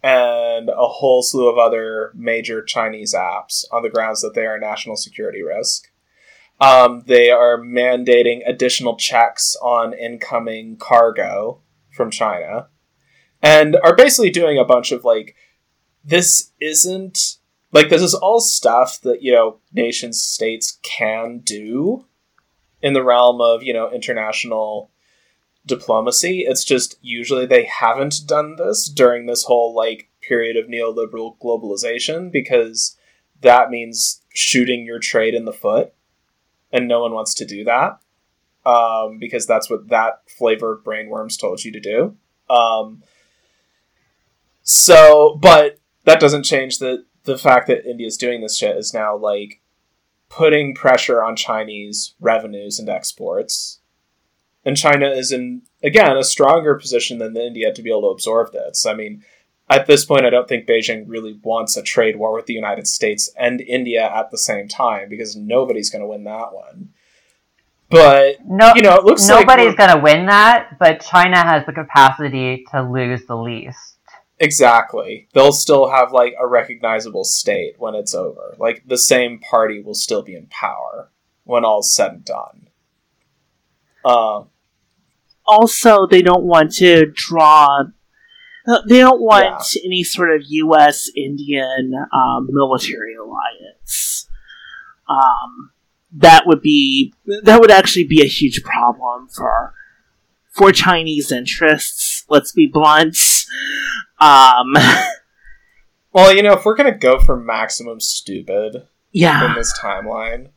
and a whole slew of other major Chinese apps on the grounds that they are a national security risk. Um, they are mandating additional checks on incoming cargo from China and are basically doing a bunch of like, this isn't like this is all stuff that you know nation states can do in the realm of you know international diplomacy. It's just usually they haven't done this during this whole like period of neoliberal globalization because that means shooting your trade in the foot, and no one wants to do that um, because that's what that flavor of brainworms told you to do. Um, so, but that doesn't change the the fact that India's doing this shit is now like putting pressure on Chinese revenues and exports. And China is in, again, a stronger position than India to be able to absorb this. I mean, at this point, I don't think Beijing really wants a trade war with the United States and India at the same time because nobody's going to win that one. But, No, you know, it looks nobody's like. going to win that, but China has the capacity to lose the least. Exactly. They'll still have, like, a recognizable state when it's over. Like, the same party will still be in power when all's said and done. Uh, Also, they don't want to draw. uh, They don't want any sort of U.S. Indian um, military alliance. Um, that would be that would actually be a huge problem for for Chinese interests. Let's be blunt. Um, well, you know, if we're going to go for maximum stupid, yeah, in this timeline.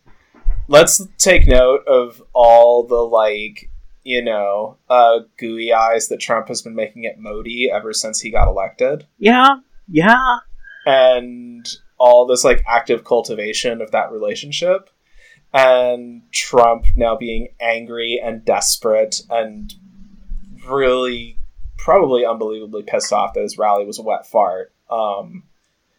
Let's take note of all the like, you know, uh, gooey eyes that Trump has been making at Modi ever since he got elected, yeah, yeah. and all this like active cultivation of that relationship, and Trump now being angry and desperate and really probably unbelievably pissed off that his rally was a wet fart. Um,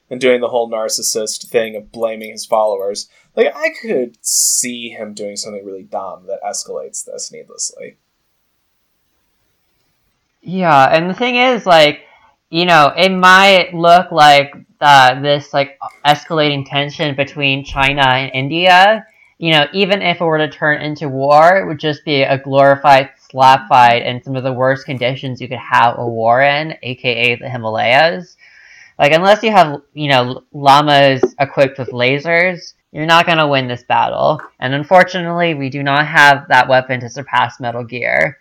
and doing the whole narcissist thing of blaming his followers. Like, I could see him doing something really dumb that escalates this needlessly. Yeah, and the thing is, like, you know, it might look like uh, this like escalating tension between China and India. You know, even if it were to turn into war, it would just be a glorified slap fight in some of the worst conditions you could have a war in, aka the Himalayas. Like, unless you have, you know, llamas equipped with lasers, you're not going to win this battle. And unfortunately, we do not have that weapon to surpass Metal Gear.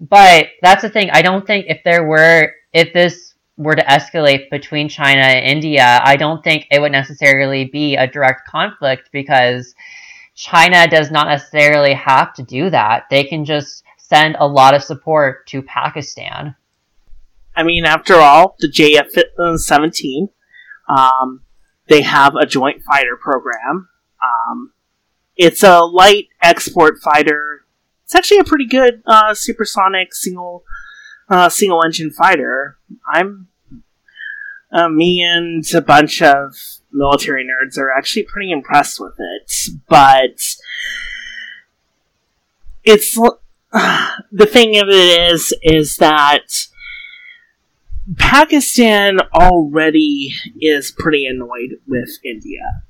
But that's the thing. I don't think if there were, if this were to escalate between China and India, I don't think it would necessarily be a direct conflict because China does not necessarily have to do that. They can just send a lot of support to Pakistan. I mean, after all, the JF seventeen, um, they have a joint fighter program. Um, it's a light export fighter. It's actually a pretty good uh, supersonic single uh, single engine fighter. I'm uh, me and a bunch of military nerds are actually pretty impressed with it, but it's the thing of it is is that Pakistan already is pretty annoyed with India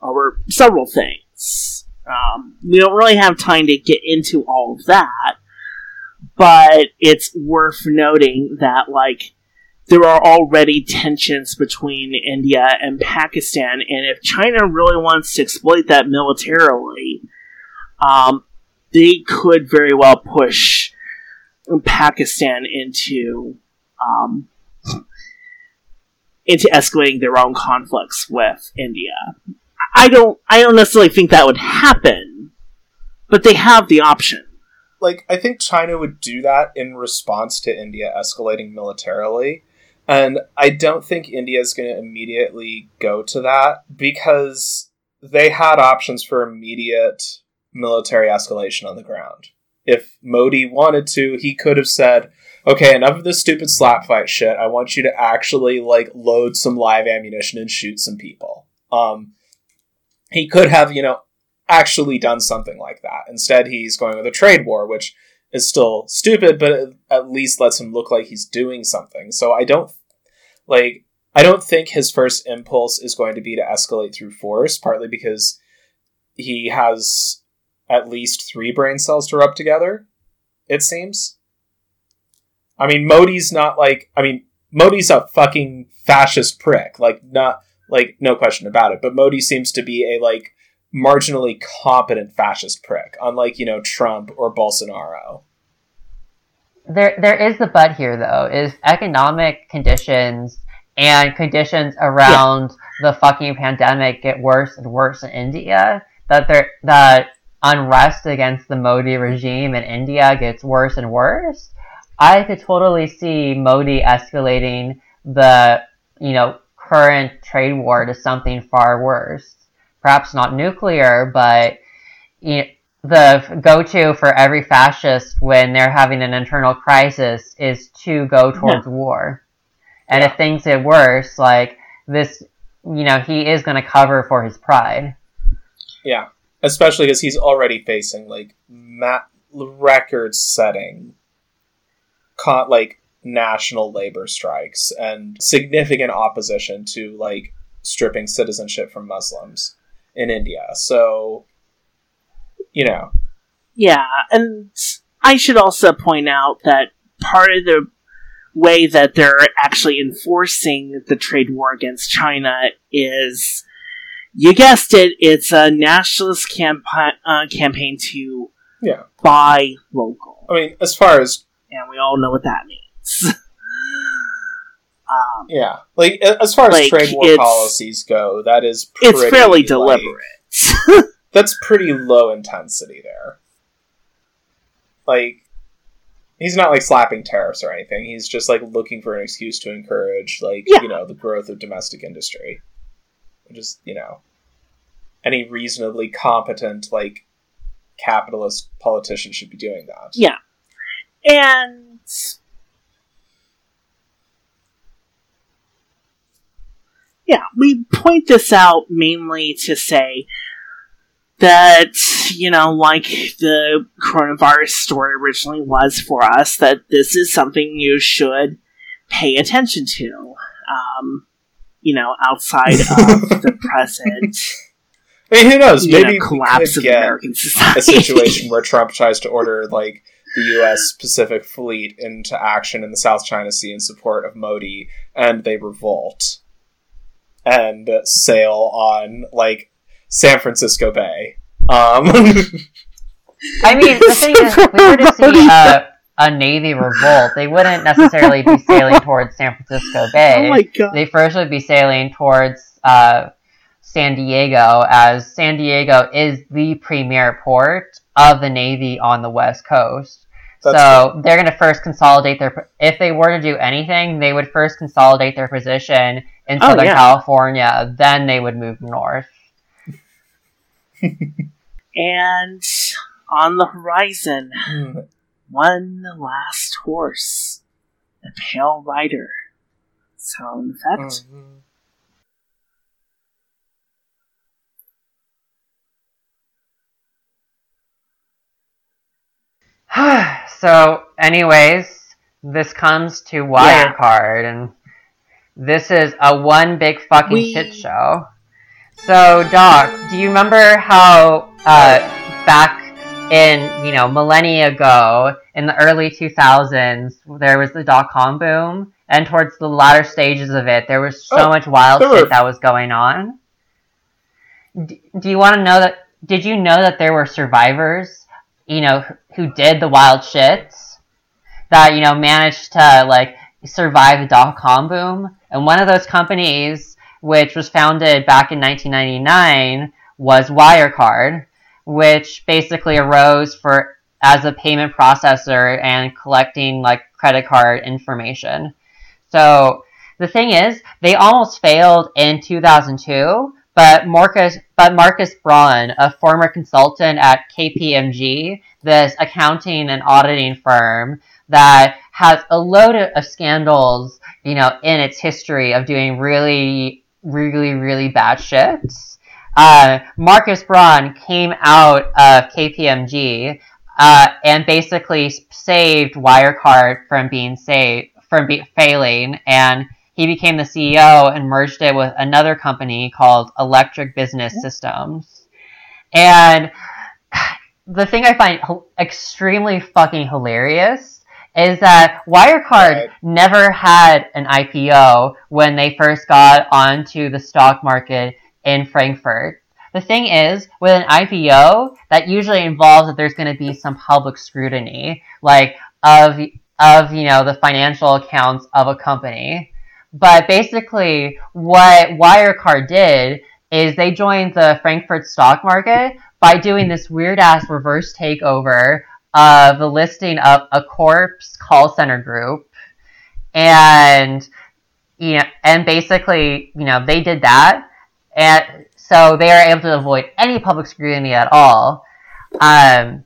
over several things. Um, we don't really have time to get into all of that, but it's worth noting that, like, there are already tensions between India and Pakistan, and if China really wants to exploit that militarily, um, they could very well push Pakistan into um, into escalating their own conflicts with India. I don't I don't necessarily think that would happen, but they have the option. Like, I think China would do that in response to India escalating militarily. And I don't think India is going to immediately go to that because they had options for immediate military escalation on the ground. If Modi wanted to, he could have said, okay, enough of this stupid slap fight shit. I want you to actually like load some live ammunition and shoot some people. Um, he could have, you know, actually done something like that. Instead, he's going with a trade war, which is still stupid, but at least lets him look like he's doing something. So I don't like I don't think his first impulse is going to be to escalate through force, partly because he has at least three brain cells to rub together, it seems. I mean, Modi's not like I mean, Modi's a fucking fascist prick, like not like no question about it, but Modi seems to be a like marginally competent fascist prick, unlike, you know, Trump or Bolsonaro. There, there is the but here though. Is economic conditions and conditions around yeah. the fucking pandemic get worse and worse in India. That there, that unrest against the Modi regime in India gets worse and worse. I could totally see Modi escalating the, you know, current trade war to something far worse perhaps not nuclear, but you know, the go-to for every fascist when they're having an internal crisis is to go towards yeah. war. And yeah. if things get worse, like this, you know, he is going to cover for his pride. Yeah, especially because he's already facing like ma- record-setting, con- like national labor strikes and significant opposition to like stripping citizenship from Muslims in India. So, you know. Yeah, and I should also point out that part of the way that they're actually enforcing the trade war against China is, you guessed it, it's a nationalist campa- uh, campaign to yeah. buy local. I mean, as far as. And we all know what that means. Um, yeah, like as far as like, trade war policies go, that is pretty, it's fairly deliberate. That's pretty low intensity there. Like he's not like slapping tariffs or anything. He's just like looking for an excuse to encourage like yeah. you know the growth of domestic industry, which is you know any reasonably competent like capitalist politician should be doing that. Yeah, and yeah, we point this out mainly to say that, you know, like the coronavirus story originally was for us, that this is something you should pay attention to, um, you know, outside of the present. I mean, who knows? Maybe know, collapse of American society. A situation where Trump tries to order, like, the U.S. Pacific Fleet into action in the South China Sea in support of Modi, and they revolt and sail on like San Francisco Bay. Um, I mean, the thing is, we were to see a, a Navy revolt, they wouldn't necessarily be sailing towards San Francisco Bay. Oh my god! They first would be sailing towards uh, San Diego, as San Diego is the premier port of the Navy on the West Coast. That's so cool. they're going to first consolidate their. If they were to do anything, they would first consolidate their position in oh, Southern yeah. California. Then they would move north. and on the horizon, hmm. One last horse, the Pale Rider. Sound effect. Mm-hmm. so, anyways, this comes to Wirecard, yeah. and this is a one big fucking we... shit show. So, Doc, do you remember how uh, back in you know millennia ago in the early 2000s there was the dot com boom, and towards the latter stages of it there was so oh, much wild shit were... that was going on. D- do you want to know that? Did you know that there were survivors you know, who did the wild shits that, you know, managed to, like, survive the dot com boom. And one of those companies, which was founded back in 1999, was Wirecard, which basically arose for as a payment processor and collecting like credit card information. So the thing is, they almost failed in 2002, but Markus, but Markus Braun, a former consultant at KPMG, this accounting and auditing firm that has a load of, scandals, you know, in its history of doing really, really, really bad shit. Uh, Markus Braun came out of KPMG uh, and basically saved Wirecard from being saved from be- failing, and he became the CEO and merged it with another company called Electric Business Systems. And the thing I find h- extremely fucking hilarious is that Wirecard Right. never had an IPO when they first got onto the stock market in Frankfurt. The thing is, with an IPO, that usually involves that there's going to be some public scrutiny, like of of you know the financial accounts of a company. But basically, what Wirecard did is they joined the Frankfurt stock market by doing this weird ass reverse takeover of the listing of a corpse call center group, and you know, and basically, you know, they did that, and so they are able to avoid any public scrutiny at all. Um,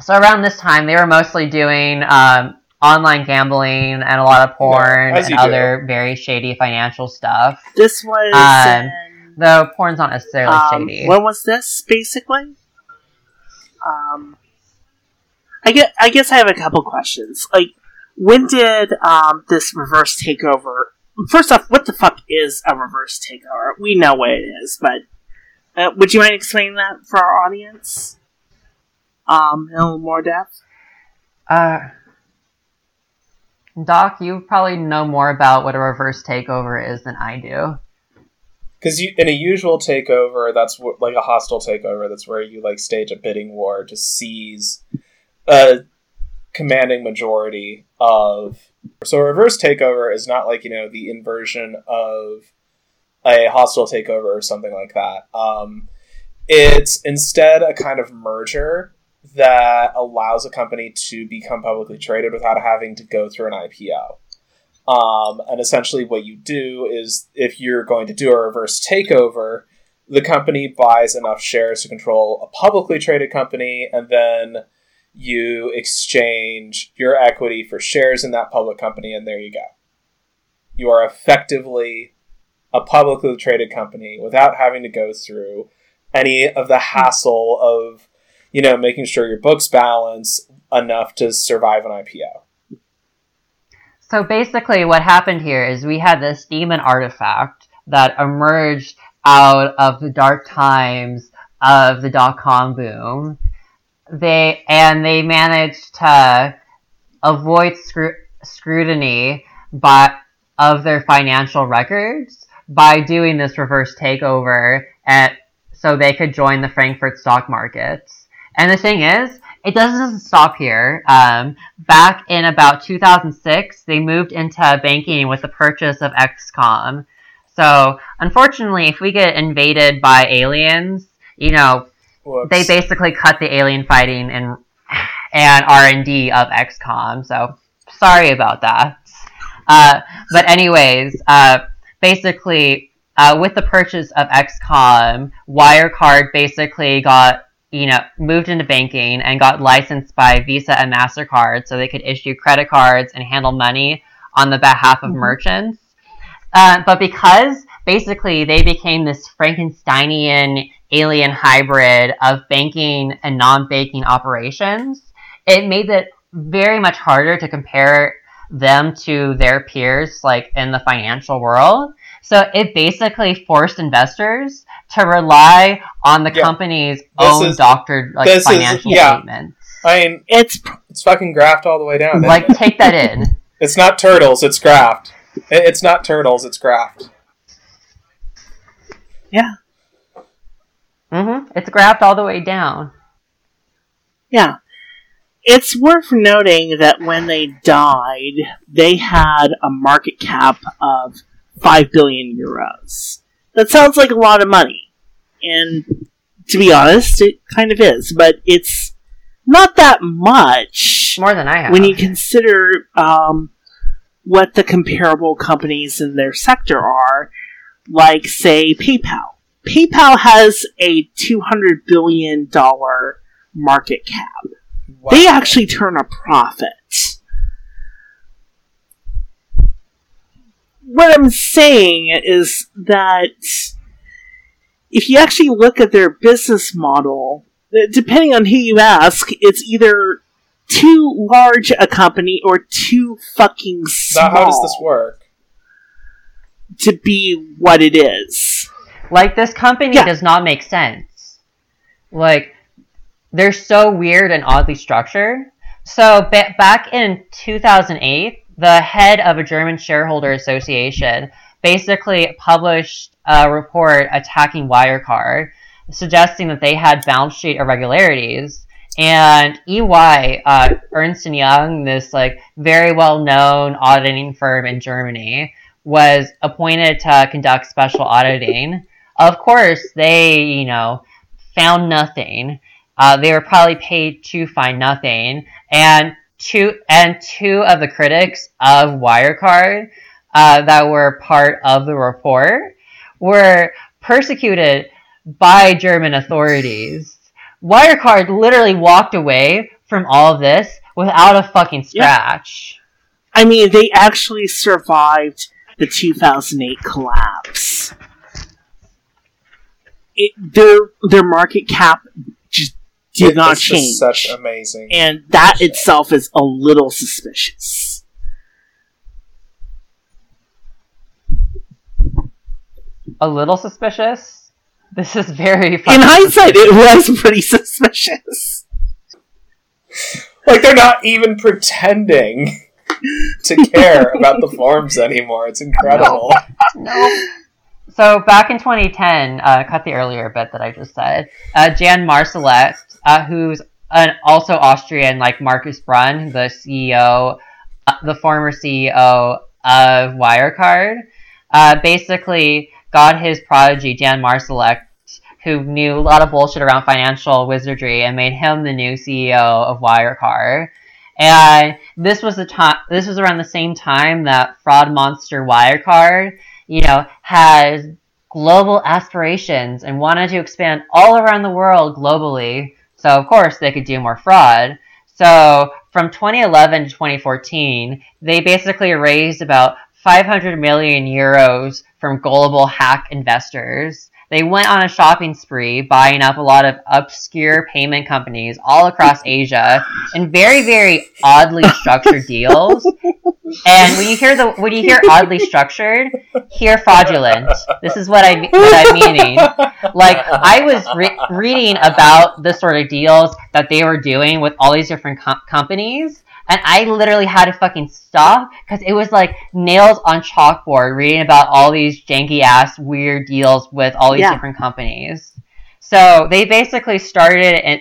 so around this time, they were mostly doing um, online gambling and a lot of porn as and you do. other very shady financial stuff. This was. Um, in, Though porn's not necessarily um, shady. when was this, basically? Um, I guess, I guess I have a couple questions. Like, when did um, this reverse takeover? First off, what the fuck is a reverse takeover? We know what it is, but uh, would you mind explaining that for our audience? Um, in a little more depth. Uh, Doc, you probably know more about what a reverse takeover is than I do. Because in a usual takeover, that's wh- like a hostile takeover. That's where you like stage a bidding war to seize a commanding majority of. So a reverse takeover is not like you know the inversion of a hostile takeover or something like that. Um, it's instead a kind of merger that allows a company to become publicly traded without having to go through an IPO. Um, and essentially, what you do is if you're going to do a reverse takeover, the company buys enough shares to control a publicly traded company, and then you exchange your equity for shares in that public company, and there you go. You are effectively a publicly traded company without having to go through any of the hassle of, you know, making sure your books balance enough to survive an IPO. So basically, what happened here is we had this demon artifact that emerged out of the dark times of the dot com boom. They and they managed to avoid scru- scrutiny by of their financial records by doing this reverse takeover at so they could join the Frankfurt stock market. And the thing is, it doesn't stop here. Um, back in about 2006, they moved into banking with the purchase of XCOM. So, unfortunately, if we get invaded by aliens, you know, Whoops. they basically cut the alien fighting and and R and D of XCOM. So sorry about that. Uh, but anyways, uh, basically, uh, with the purchase of XCOM, Wirecard basically got you know moved into banking and got licensed by Visa and Mastercard, so they could issue credit cards and handle money on the behalf of merchants. Uh, but because basically they became this Frankensteinian alien hybrid of banking and non-banking operations, it made it very much harder to compare them to their peers like in the financial world. So it basically forced investors to rely on the Yeah. company's This own is- doctored like this is- financial yeah. statements. I mean, It's it's fucking graft all the way down. Like it? take that in. It's not turtles, it's graft. It's not turtles, it's graft. yeah, hmm It's grabbed all the way down. yeah. It's worth noting that when they died, they had a market cap of five billion euros. That sounds like a lot of money, and to be honest, it kind of is. But it's not that much More than I have. when you consider um, what the comparable companies in their sector are, like say PayPal. PayPal has a $200 billion market cap. Wow. They actually turn a profit. What I'm saying is that if you actually look at their business model, depending on who you ask, it's either too large a company or too fucking small. Now, how does this work? To be what it is. Like this company Yeah. does not make sense. Like they're so weird and oddly structured. So ba- back in 2008, the head of a German shareholder association basically published a report attacking Wirecard, suggesting that they had balance sheet irregularities. And EY, uh, Ernst Young, this like very well known auditing firm in Germany, was appointed to conduct special auditing. Of course, they, you know, found nothing. Uh, they were probably paid to find nothing, and two and two of the critics of Wirecard uh, that were part of the report were persecuted by German authorities. Wirecard literally walked away from all of this without a fucking scratch. I mean, they actually survived the 2008 collapse. It, their their market cap just did It- not it's just change, such amazing. and that itself is a little suspicious. A little suspicious. This is very In fucking hindsight, it was pretty suspicious. like they're not even pretending to care about the forms anymore. It's incredible. No. So back in 2010, uh, cut the earlier bit that I just said. Uh, Jan Marsalek, uh, who's an also Austrian, like Markus Braun, the CEO, uh, the former CEO of Wirecard, uh, basically got his prodigy Jan Marsalek, who knew a lot of bullshit around financial wizardry, and made him the new CEO of Wirecard. And this was the time. This was around the same time that fraud monster Wirecard you know, has global aspirations and wanted to expand all around the world globally. So, of course, they could do more fraud. So, from 2011 to 2014, they basically raised about 500 million euros from gullible hack investors. They went on a shopping spree, buying up a lot of obscure payment companies all across Asia in very, very oddly structured deals. And when you hear the when you hear oddly structured, hear fraudulent. This is what I what I'm meaning. Like I was re- reading about the sort of deals that they were doing with all these different com- companies, and I literally had to fucking stop because it was like nails on chalkboard reading about all these janky ass weird deals with all these Yeah. different companies. So they basically started and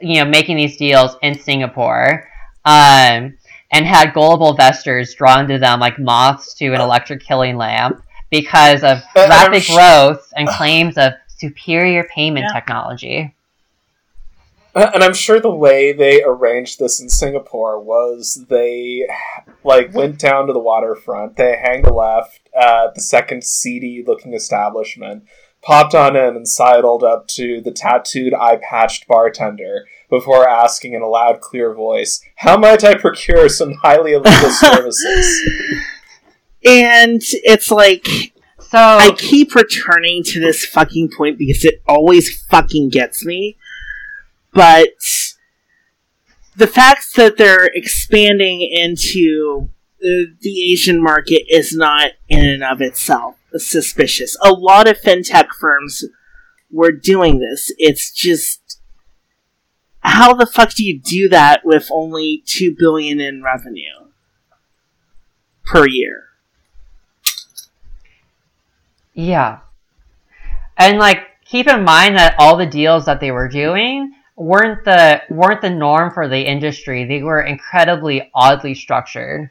you know making these deals in Singapore. Um, and had gullible investors drawn to them like moths to an electric killing lamp because of Uh, rapid sh- growth and claims of superior payment Yeah. technology. And I'm sure the way they arranged this in Singapore was they like went down to the waterfront, they hanged a left at the second seedy looking establishment, popped on in and sidled up to the tattooed eye patched bartender before asking in a loud, clear voice, How might I procure some highly illegal services? And it's like So I keep returning to this fucking point because it always fucking gets me. But the fact that they're expanding into the, the Asian market is not in and of itself suspicious. A lot of fintech firms were doing this. It's just how the fuck do you do that with only 2 billion in revenue per year? Yeah. And like keep in mind that all the deals that they were doing weren't the weren't the norm for the industry. They were incredibly oddly structured.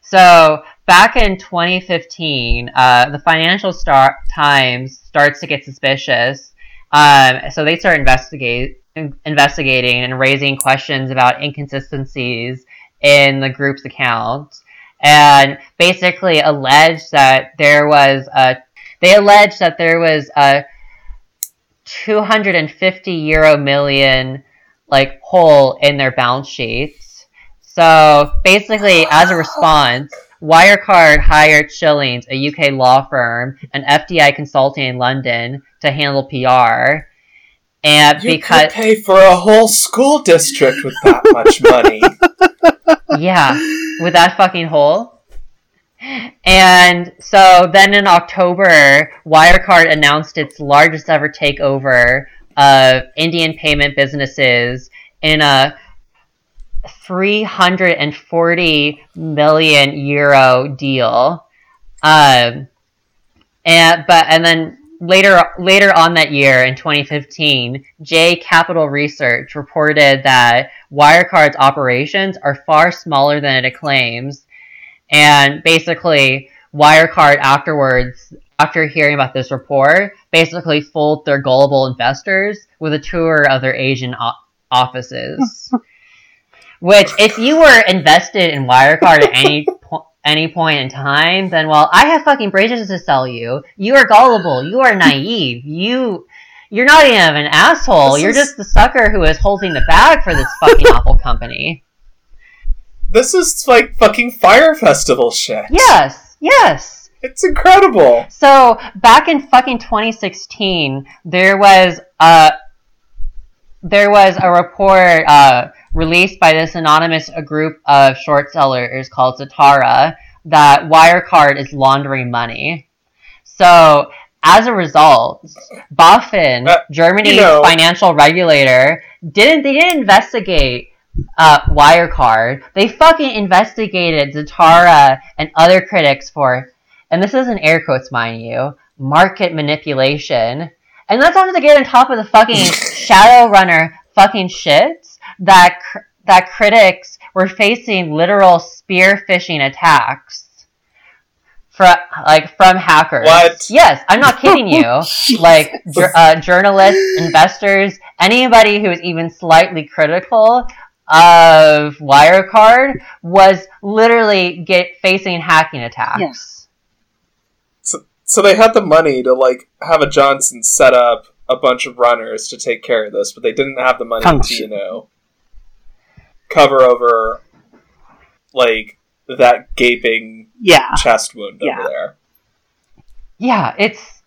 So back in 2015, uh, the Financial Star- Times starts to get suspicious. Um, so they start investigate in- investigating and raising questions about inconsistencies in the group's accounts, and basically alleged that there was a they alleged that there was a 250 euro million like hole in their balance sheets. So basically, as a response, Wirecard hired Schillings, a UK law firm, and FTI Consulting in London to handle PR. And You because pay for a whole school district with that much money. yeah, with that fucking hole. And so then in October, Wirecard announced its largest ever takeover of Indian payment businesses in a 340 million euro deal. Um, and but and then later later on that year in 2015, J Capital Research reported that Wirecard's operations are far smaller than it claims, and basically Wirecard afterwards, after hearing about this report, basically fooled their gullible investors with a tour of their Asian o- offices. Which, if you were invested in Wirecard at any po- any point in time, then well, I have fucking bridges to sell you. You are gullible. You are naive. You, you're not even an asshole. This You're is- just the sucker who is holding the bag for this fucking awful company. This is like fucking Fire Festival shit. Yes, yes. It's incredible. So back in fucking 2016, there was a there was a report uh, released by this anonymous group of short sellers called Zatarra that Wirecard is laundering money. So as a result, BaFin, Uh, Germany's you know- financial regulator, didn't they didn't investigate uh, Wirecard. They fucking investigated Zatarra and other critics for, and this is in air quotes, mind you, market manipulation. And that's not to get on top of the fucking Shadowrunner fucking shit that that critics were facing literal spear phishing attacks from like from hackers. What? Yes, I'm not kidding you. like uh, journalists, investors, anybody who is even slightly critical of Wirecard was literally get facing hacking attacks. Yes. So so they had the money to like have a Johnson set up a bunch of runners to take care of this, but they didn't have the money to, you know, cover over like that gaping Yeah. chest wound Yeah. over there. Yeah, it's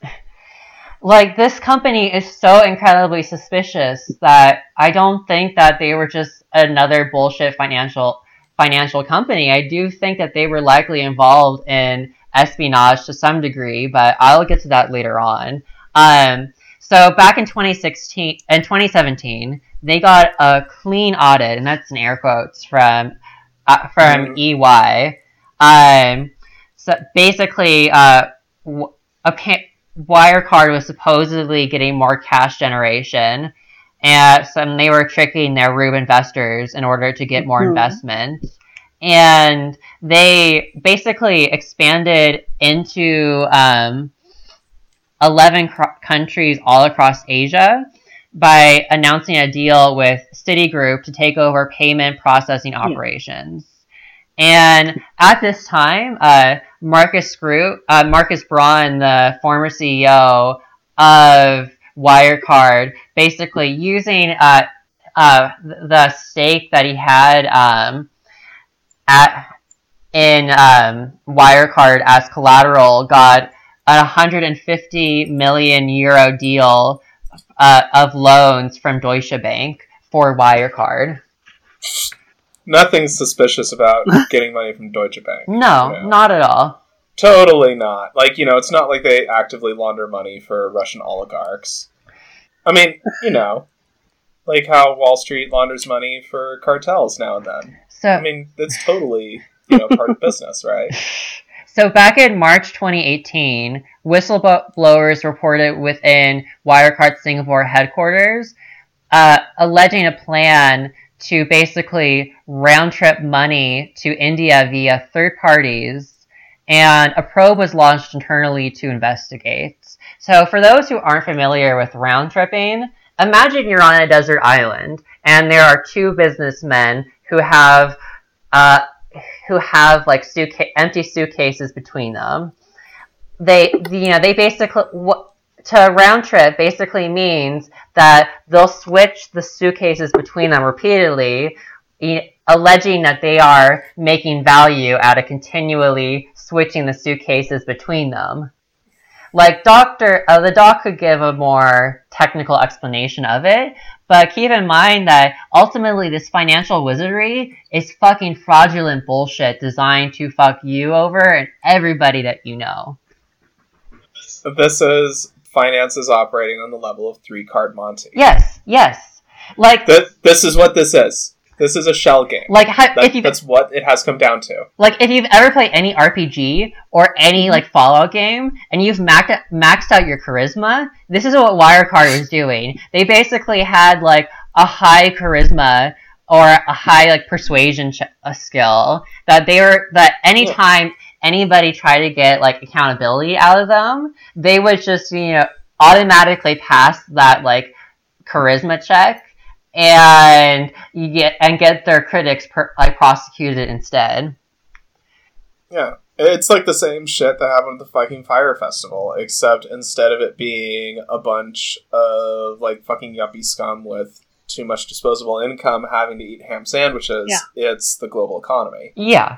like this company is so incredibly suspicious that I don't think that they were just another bullshit financial financial company. I do think that they were likely involved in espionage to some degree, but I'll get to that later on. Um, so back in 2016 and 2017, they got a clean audit, and that's in air quotes from uh, from EY. Um, so basically, uh, a pa- Wirecard was supposedly getting more cash generation, and some they were tricking their Rube investors in order to get more Mhm. investment. And they basically expanded into um, 11 cr- countries all across Asia by announcing a deal with Citigroup to take over payment processing operations. And at this time, uh, Marcus Screw, uh, Markus Braun, the former CEO of Wirecard, basically using uh, uh, the stake that he had um, at in um, Wirecard as collateral, got a 150 million euro deal uh, of loans from Deutsche Bank for Wirecard. Nothing suspicious about getting money from Deutsche Bank. No, you know? not at all. Totally not. Like, you know, it's not like they actively launder money for Russian oligarchs. I mean, you know, like how Wall Street launders money for cartels now and then. So, I mean, that's totally, you know, part of business, right? So back in March 2018, whistleblowers reported within Wirecard Singapore headquarters, uh, alleging a plan to basically round trip money to India via third parties, and a probe was launched internally to investigate. So for those who aren't familiar with round tripping, imagine you're on a desert island, and there are two businessmen who have uh, who have like empty suitcases between them. They, you know, they basically what to round trip basically means that they'll switch the suitcases between them repeatedly, alleging that they are making value out of continually switching the suitcases between them. Like Doctor, uh, the doc could give a more technical explanation of it, but keep in mind that ultimately this financial wizardry is fucking fraudulent bullshit designed to fuck you over and everybody that you know. This is finances operating on the level of three card Monty. Yes, yes. Like, Th- this is what this is. This is a shell game. like ha- That- if you that's what it has come down to. like if you've ever played any RPG or any mm-hmm. like Fallout game and you've maxed maxed out your charisma, this is what Wirecard was doing. They basically had like a high charisma or a high like persuasion ch- a skill that they were that anytime anybody tried to get like accountability out of them, they would just you know automatically pass that like charisma check and you get and get their critics per, like prosecuted instead. Yeah. It's like the same shit that happened at the fucking fire festival, except instead of it being a bunch of like fucking yuppie scum with too much disposable income having to eat ham sandwiches, it's the global economy. Yeah.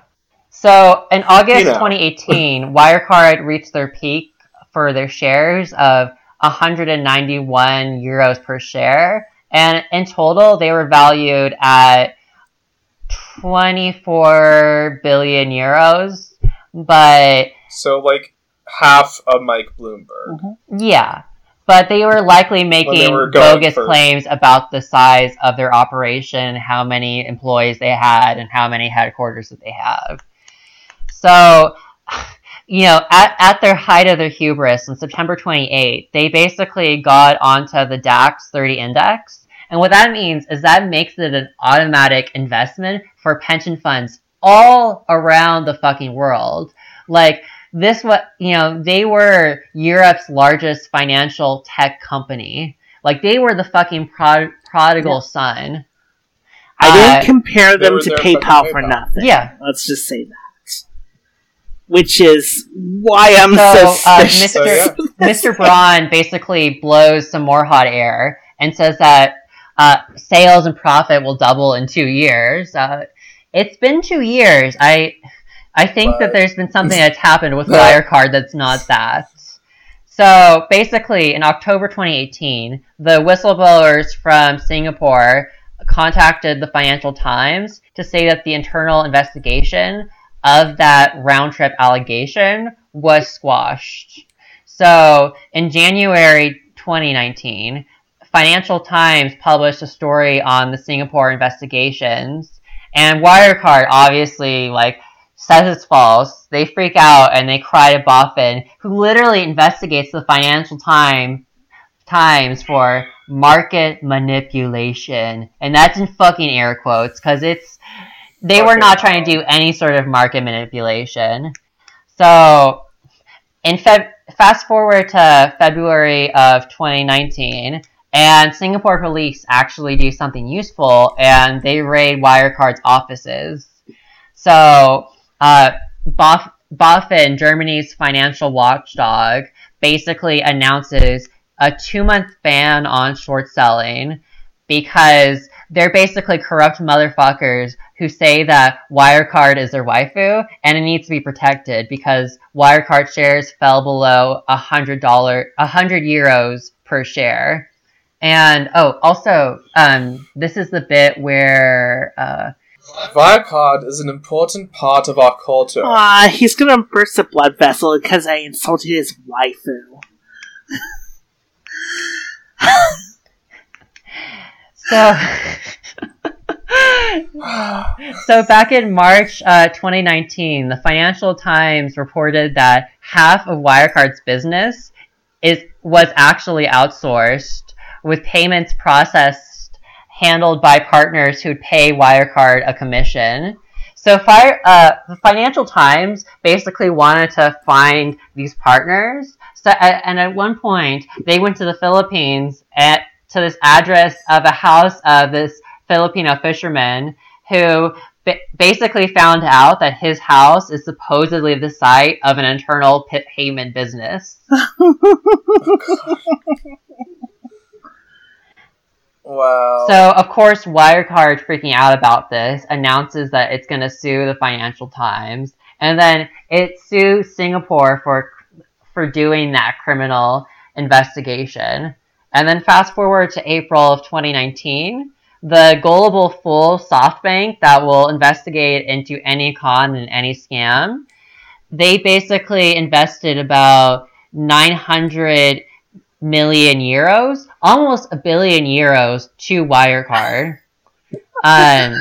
So in August You know. 2018, Wirecard reached their peak for their shares of 191 euros per share, and in total, they were valued at 24 billion euros. But So like half of Mike Bloomberg. Mm-hmm. yeah, but they were likely making were bogus first. claims about the size of their operation, how many employees they had, and how many headquarters that they have. So, you know, at, at their height of their hubris on September 28th, they basically got onto the DAX 30 index. And what that means is that makes it an automatic investment for pension funds all around the fucking world. Like, this what you know they were europe's largest financial tech company like they were the fucking prod- prodigal son I Uh, didn't compare they them to there PayPal for for nothing. yeah Let's just say that. Which is why I'm So, so, uh, suspicious. So, yeah. mr braun basically blows some more hot air and says that uh, sales and profit will double in two years. Uh, it's been two years. I i think that there's been something that's happened with wirecard that's not that. So basically, in October 2018, the whistleblowers from Singapore contacted the Financial Times to say that the internal investigation of that round trip allegation was squashed. So in January 2019, Financial Times published a story on the Singapore investigations, and Wirecard obviously like says it's false. They freak out and they cry to BaFin, who literally investigates the Financial Time Times for market manipulation, and that's in fucking air quotes because it's they were not trying to do any sort of market manipulation. So, in Feb- fast forward to February of 2019, and Singapore police actually do something useful, and they raid Wirecard's offices. So, uh, Bof- BaFin, Germany's financial watchdog, basically announces a two-month ban on short selling because they're basically corrupt motherfuckers who say that Wirecard is their waifu and it needs to be protected because Wirecard shares fell below a hundred dollar, a hundred euros per share. And oh, also, um, this is the bit where uh, Wirecard is an important part of our culture. Aw, he's gonna burst a blood vessel because I insulted his waifu. So, so back in March uh, 2019, the Financial Times reported that half of Wirecard's business is was actually outsourced, with payments processed handled by partners who'd pay Wirecard a commission. So, Fire, uh, the Financial Times basically wanted to find these partners. So, and at one point, they went to the Philippines at to this address of a house of this Filipino fisherman who ba- basically found out that his house is supposedly the site of an internal pit payment business. Wow. So, of course, Wirecard, freaking out about this, announces that it's going to sue the Financial Times, and then it sues Singapore for for doing that criminal investigation. And then fast forward to April of 2019, the gullible fool SoftBank that will investigate into any con and any scam, they basically invested about 900 million euros, almost a billion euros to Wirecard. um,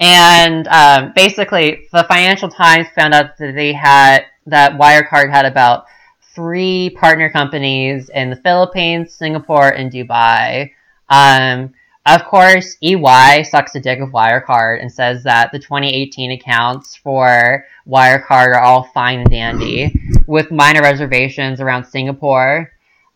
and um, basically, the Financial Times found out that they had that Wirecard had about three partner companies in the Philippines, Singapore, and Dubai. Um, of course, EY sucks a dick of Wirecard and says that the 2018 accounts for Wirecard are all fine and dandy, with minor reservations around Singapore.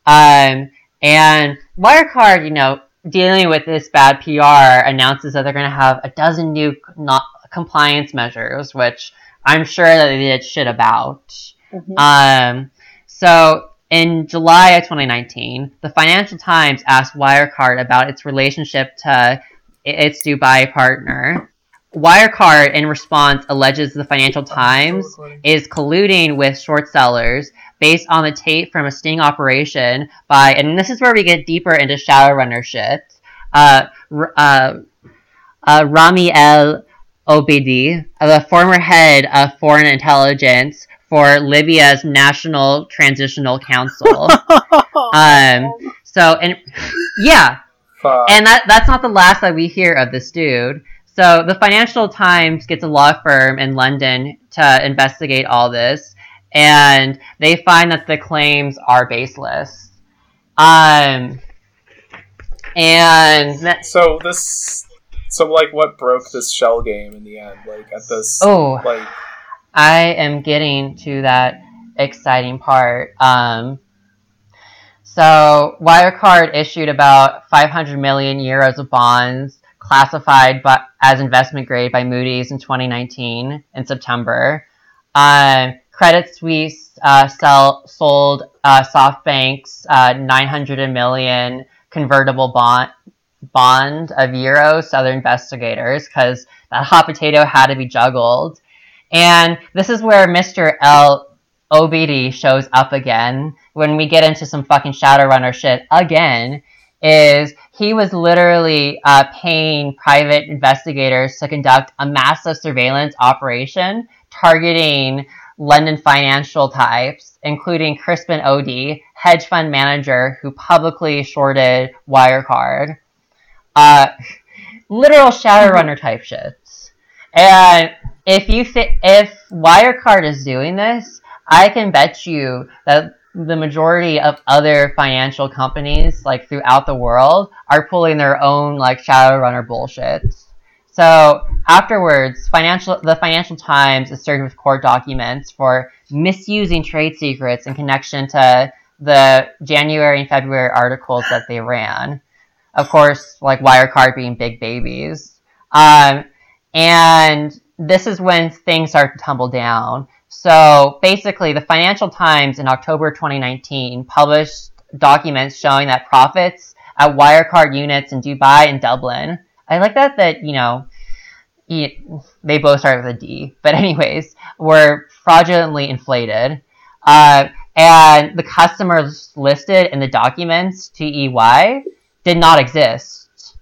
Um, and Wirecard, you know, dealing with this bad PR, announces that they're going to have a dozen new not compliance measures, which I'm sure that they did shit about. Mhm. Um, so in July of 2019, the Financial Times asked Wirecard about its relationship to its Dubai partner. Wirecard, in response, alleges the Financial Times is colluding with short sellers based on the tape from a sting operation by, and this is where we get deeper into Shadowrunner shit. Uh, uh, uh, Rami El Obeidi, the former head of foreign intelligence for Libya's National Transitional Council. um, so, and yeah, Fuck. and that that's not the last that we hear of this dude. So the Financial Times gets a law firm in London to investigate all this, and they find that the claims are baseless. Um, and that, so this, so like, what broke this shell game in the end? Like at this, oh, like, I am getting to that exciting part. Um, so Wirecard issued about 500 million euros of bonds classified but as investment grade by Moody's in 2019 in September. Um, Credit Suisse uh, sell, sold uh, SoftBank's uh, 900 million convertible bond bond of euros to other investigators because that hot potato had to be juggled. And this is where Mr. El Obeidi shows up again when we get into some fucking Shadowrunner shit again. Is he was literally uh, paying private investigators to conduct a massive surveillance operation targeting London financial types, including Crispin Odey, hedge fund manager who publicly shorted Wirecard. Uh, literal Shadowrunner type shits. And if you th- if Wirecard is doing this, I can bet you that the majority of other financial companies, like throughout the world, are pulling their own like Shadowrunner bullshit. So afterwards, financial the Financial Times is served with court documents for misusing trade secrets in connection to the January and February articles that they ran. Of course, like Wirecard being big babies. Um, and this is when things start to tumble down. So basically, the Financial Times in October 2019 published documents showing that profits at Wirecard units in Dubai and Dublin. I like that that you know they both start with a D, but anyways, were fraudulently inflated. Uh, and the customers listed in the documents to EY did not exist.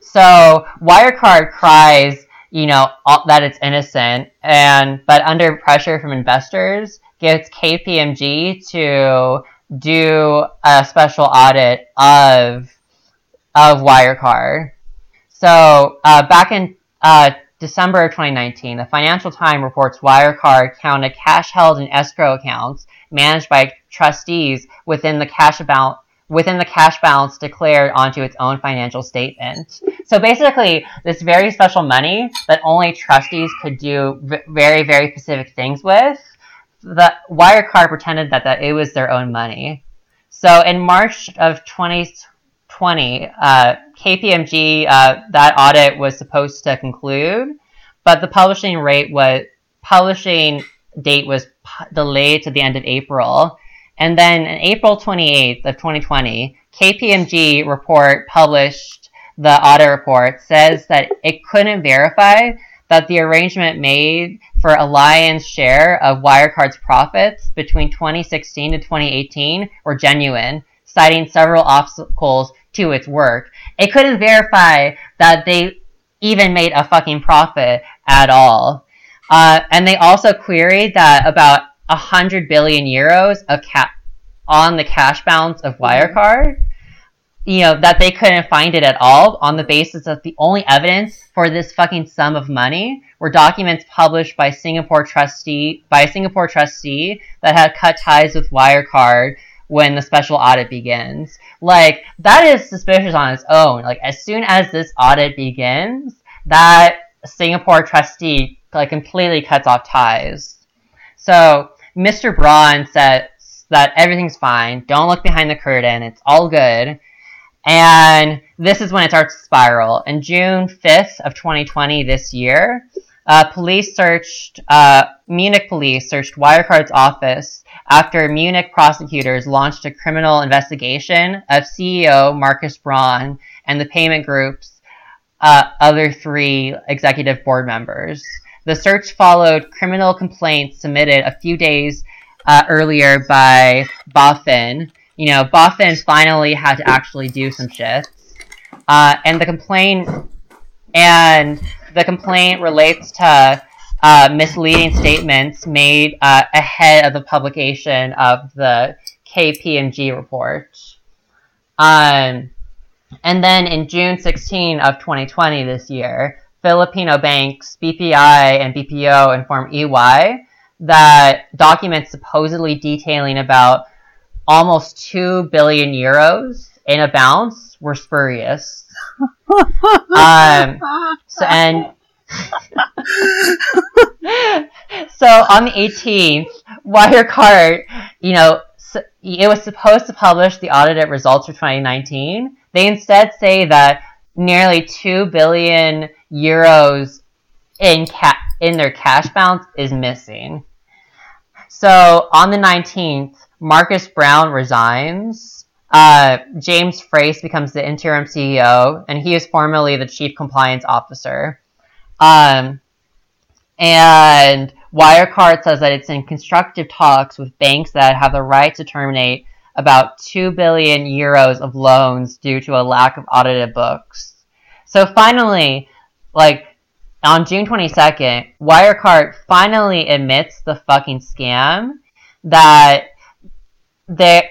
So Wirecard cries, you know, all- that it's innocent, and but under pressure from investors, gets KPMG to do a special audit of of Wirecard. So uh, back in uh, December of 2019, the Financial Times reports Wirecard counted cash held in escrow accounts managed by trustees within the cash amount within the cash balance declared onto its own financial statement. So basically, this very special money that only trustees could do very, very specific things with, the Wirecard pretended that, that it was their own money. So in March of 2020, uh, KPMG, uh, that audit was supposed to conclude, but the publishing rate was publishing date was p- delayed to the end of April. And then on April 28th of 2020, KPMG report published the audit report says that it couldn't verify that the arrangement made for a lion's share of Wirecard's profits between 2016 to 2018 were genuine, citing several obstacles to its work. It couldn't verify that they even made a fucking profit at all. Uh, and they also queried that about 100 billion euros of ca- on the cash balance of Wirecard you know, that they couldn't find it at all on the basis of the only evidence for this fucking sum of money were documents published by Singapore trustee by a Singapore trustee that had cut ties with Wirecard when the special audit begins. Like that is suspicious on its own. Like as soon as this audit begins, that Singapore trustee like completely cuts off ties. So Mr. Braun says that everything's fine. Don't look behind the curtain. It's all good. And this is when it starts to spiral. In June 5th of 2020, this year, uh, police searched, uh, Munich police searched Wirecard's office after Munich prosecutors launched a criminal investigation of CEO Markus Braun and the payment group's uh, other three executive board members. The search followed criminal complaints submitted a few days uh, earlier by BaFin, you know, BaFin finally had to actually do some shit. Uh, and the complaint, and the complaint relates to uh, misleading statements made uh, ahead of the publication of the KPMG report. Um, and then in June 16 of 2020 this year, Filipino banks BPI and BDO informed EY that documents supposedly detailing about almost 2 billion euros in a bounce were spurious. um, so, and so on the 18th, Wirecard, you know, it was supposed to publish the audited results for 2019. They instead say that nearly 2 billion euros in ca- in their cash balance is missing. So on the 19th, Markus Braun resigns. Uh, James Freis becomes the interim CEO, and he is formerly the chief compliance officer. Um, and Wirecard says that it's in constructive talks with banks that have the right to terminate about 2 billion euros of loans due to a lack of audited books. So finally, like on June 22nd, Wirecard finally admits the fucking scam that there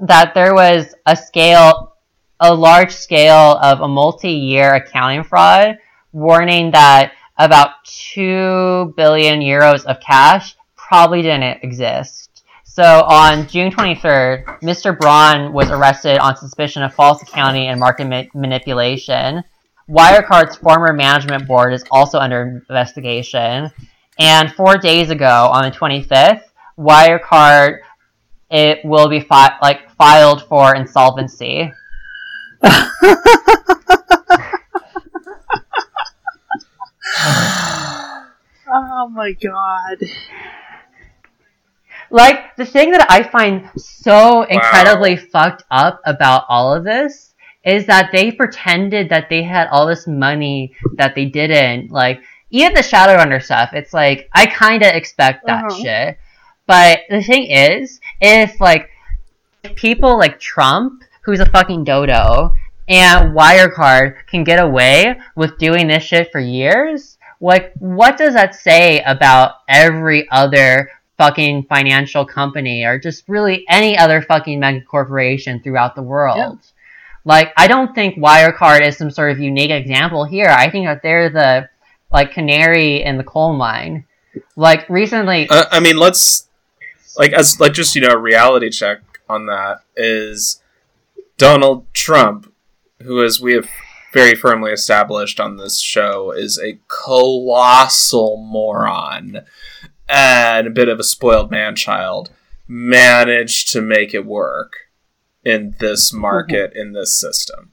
that there was a scale a large scale of a multi-year accounting fraud warning that about 2 billion euros of cash probably didn't exist. So on June 23rd, Mr. Braun was arrested on suspicion of false accounting and market ma- manipulation. Wirecard's former management board is also under investigation. And four days ago, on the 25th, Wirecard it will be fi- like filed for insolvency. oh my god. Like the thing that I find so incredibly wow. fucked up about all of this is that they pretended that they had all this money that they didn't. Like even the Shadowrunner stuff, it's like I kind of expect that uh-huh. shit. But the thing is, if like people like Trump, who's a fucking dodo, and Wirecard can get away with doing this shit for years, like what does that say about every other fucking financial company or just really any other fucking mega corporation throughout the world? Yeah. Like I don't think Wirecard is some sort of unique example here. I think that they're the like canary in the coal mine. Like recently, uh, I mean, let's like as like just you know a reality check on that is Donald Trump, who as we have very firmly established on this show is a colossal moron and a bit of a spoiled man child, managed to make it work in this mhm. market in this system.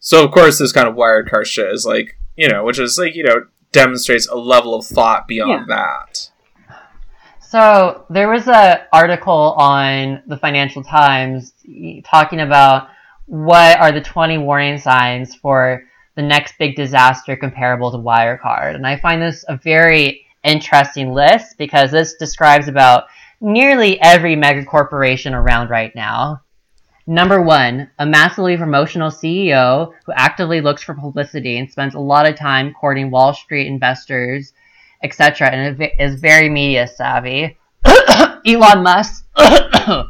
So of course this kind of Wirecard shit is like you know, which is like you know demonstrates a level of thought beyond yeah. that. So there was a article on the Financial Times talking about what are the 20 warning signs for the next big disaster comparable to Wirecard. And I find this a very interesting list because this describes about nearly every mega corporation around right now. Number one, a massively promotional CEO who actively looks for publicity and spends a lot of time courting Wall Street investors, etc., and is very media savvy. Elon Musk.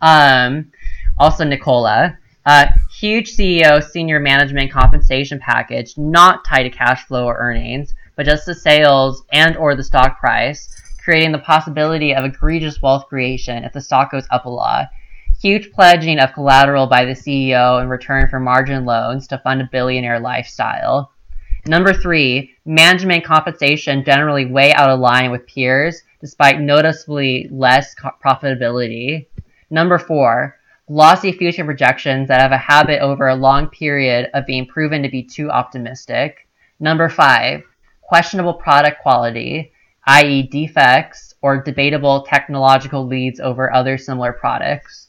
um, also Nikola. Uh, huge CEO senior management compensation package, not tied to cash flow or earnings, but just the sales and or the stock price, creating the possibility of egregious wealth creation if the stock goes up a lot huge pledging of collateral by the CEO in return for margin loans to fund a billionaire lifestyle. Number three, management compensation generally way out of line with peers despite noticeably less profitability. Number four, glossy future projections that have a habit over a long period of being proven to be too optimistic. Number five, questionable product quality, i.e., defects or debatable technological leads over other similar products.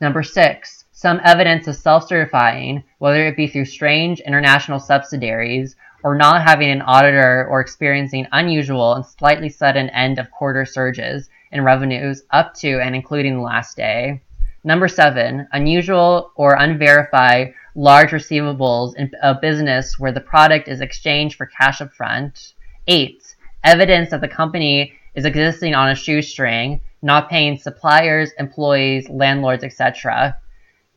Number six, some evidence of self-certifying, whether it be through strange international subsidiaries or not having an auditor or experiencing unusual and slightly sudden end of quarter surges in revenues up to and including the last day. Number seven, unusual or unverified large receivables in a business where the product is exchanged for cash up front. Eight, evidence that the company is existing on a shoestring not paying suppliers, employees, landlords, etc.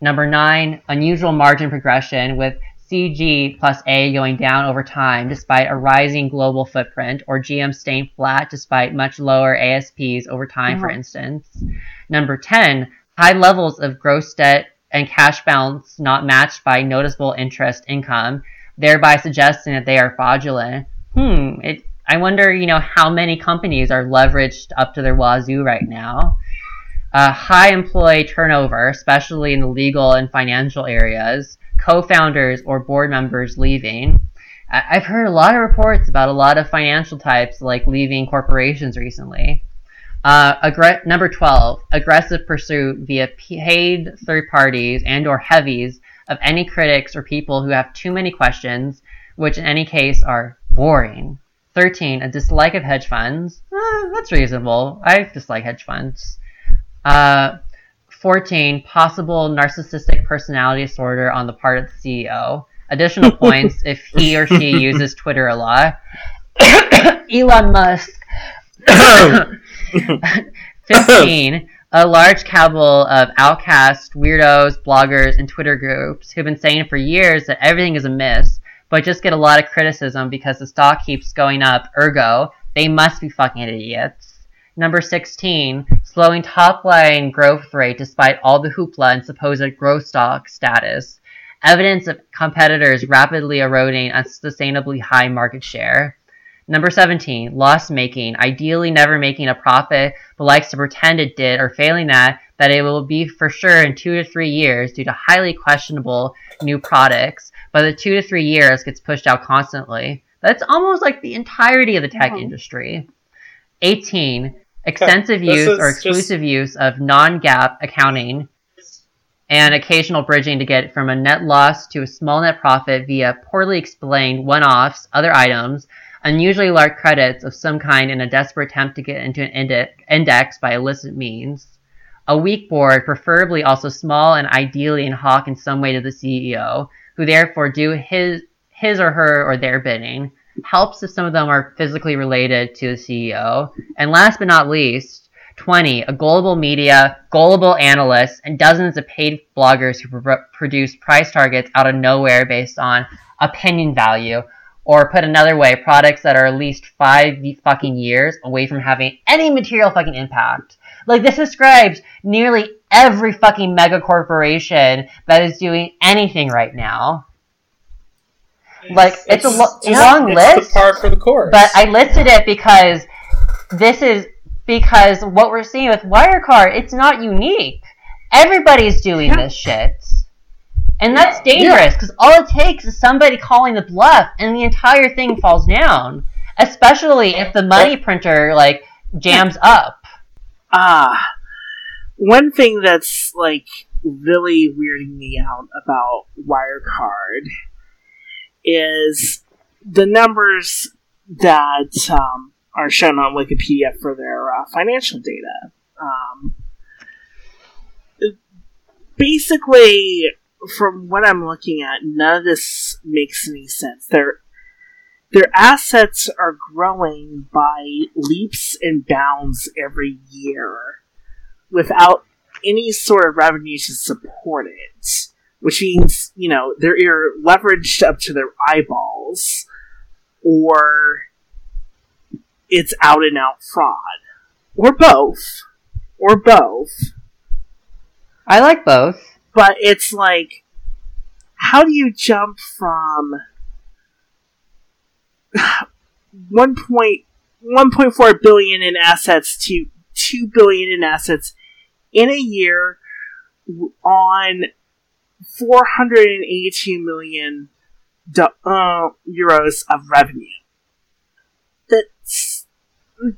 Number nine, unusual margin progression with CG plus A going down over time despite a rising global footprint, or GM staying flat despite much lower ASPs over time, for mm-hmm. instance. Number 10, high levels of gross debt and cash balance not matched by noticeable interest income, thereby suggesting that they are fraudulent. Hmm, it I wonder, you know, how many companies are leveraged up to their wazoo right now. Uh, high employee turnover, especially in the legal and financial areas. Co-founders or board members leaving. I've heard a lot of reports about a lot of financial types like leaving corporations recently. Uh, aggr- number 12, aggressive pursuit via paid third parties and or heavies of any critics or people who have too many questions, which in any case are boring. 13, a dislike of hedge funds. Eh, that's reasonable. I dislike hedge funds. Uh, 14, possible narcissistic personality disorder on the part of the CEO. Additional points if he or she uses Twitter a lot. Elon Musk. 15, a large cabal of outcast, weirdos, bloggers, and Twitter groups who've been saying for years that everything is amiss but just get a lot of criticism because the stock keeps going up, ergo, they must be fucking idiots. Number 16, slowing top line growth rate despite all the hoopla and supposed growth stock status. Evidence of competitors rapidly eroding unsustainably high market share. Number 17, loss making, ideally never making a profit, but likes to pretend it did, or failing that, that it will be for sure in two to three years due to highly questionable new products, but the two to three years gets pushed out constantly. That's almost like the entirety of the tech industry. 18. Extensive use or exclusive just... use of non GAAP accounting and occasional bridging to get from a net loss to a small net profit via poorly explained one offs, other items, unusually large credits of some kind in a desperate attempt to get into an index by illicit means. A weak board, preferably also small and ideally in hock in some way to the CEO, who therefore do his his or her or their bidding. Helps if some of them are physically related to the CEO. And last but not least, 20, a global media, gullible analysts, and dozens of paid bloggers who pr- produce price targets out of nowhere based on opinion value. Or put another way, products that are at least five fucking years away from having any material fucking impact. Like this describes nearly every fucking mega corporation that is doing anything right now. Like it's, it's a lo- yeah, long it's list. The par for the course. But I listed it because this is because what we're seeing with Wirecard, it's not unique. Everybody's doing yeah. this shit. And that's dangerous because yeah. all it takes is somebody calling the bluff and the entire thing falls down. Especially if the money printer like jams up. Ah, one thing that's like really weirding me out about Wirecard is the numbers that um, are shown on Wikipedia for their uh, financial data. Um, basically, from what I'm looking at, none of this makes any sense. Their their assets are growing by leaps and bounds every year without any sort of revenue to support it. Which means, you know, they're either leveraged up to their eyeballs or it's out and out fraud. Or both. Or both. I like both. But it's like, how do you jump from 1.1.4 billion in assets to 2 billion in assets in a year on 482 million uh, euros of revenue? That's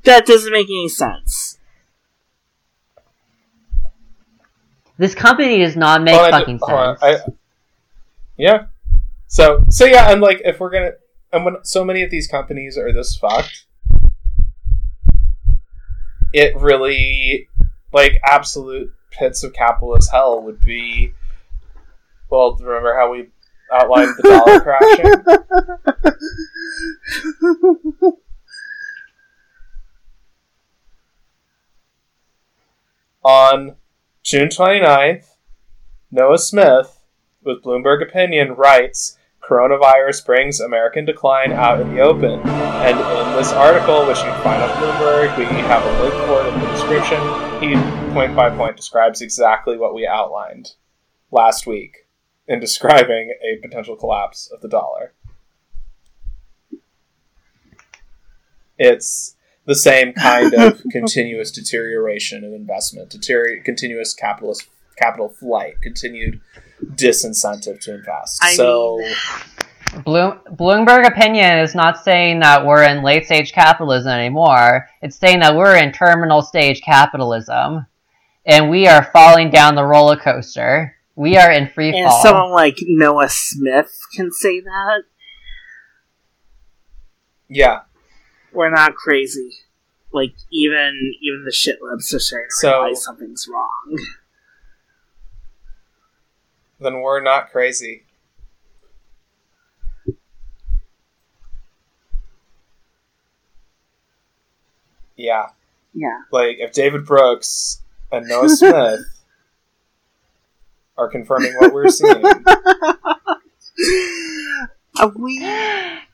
that doesn't make any sense. This company does not make fucking on, sense. I- yeah. So so yeah, and like if we're gonna and when so many of these companies are this fucked, it really like absolute pits of capitalist hell would be. Well, remember how we outlined the dollar crashing? On June 29th, Noah Smith, with Bloomberg Opinion, writes Coronavirus brings American decline out in the open. And in this article, which you can find on Bloomberg, we have a link for it in the description. He point by point describes exactly what we outlined last week in describing a potential collapse of the dollar. It's the same kind of continuous deterioration of investment, deterior- continuous capitalist capital flight, continued disincentive to invest. I so Bloom- Bloomberg opinion is not saying that we're in late stage capitalism anymore. It's saying that we're in terminal stage capitalism, and we are falling down the roller coaster. We are in free And fall. someone like Noah Smith can say that. yeah, We're not crazy. Like even even the shit libs are starting to So- realize something's wrong. then we're not crazy. Yeah, Yeah. like if David Brooks and Noah Smith are confirming what we're seeing, we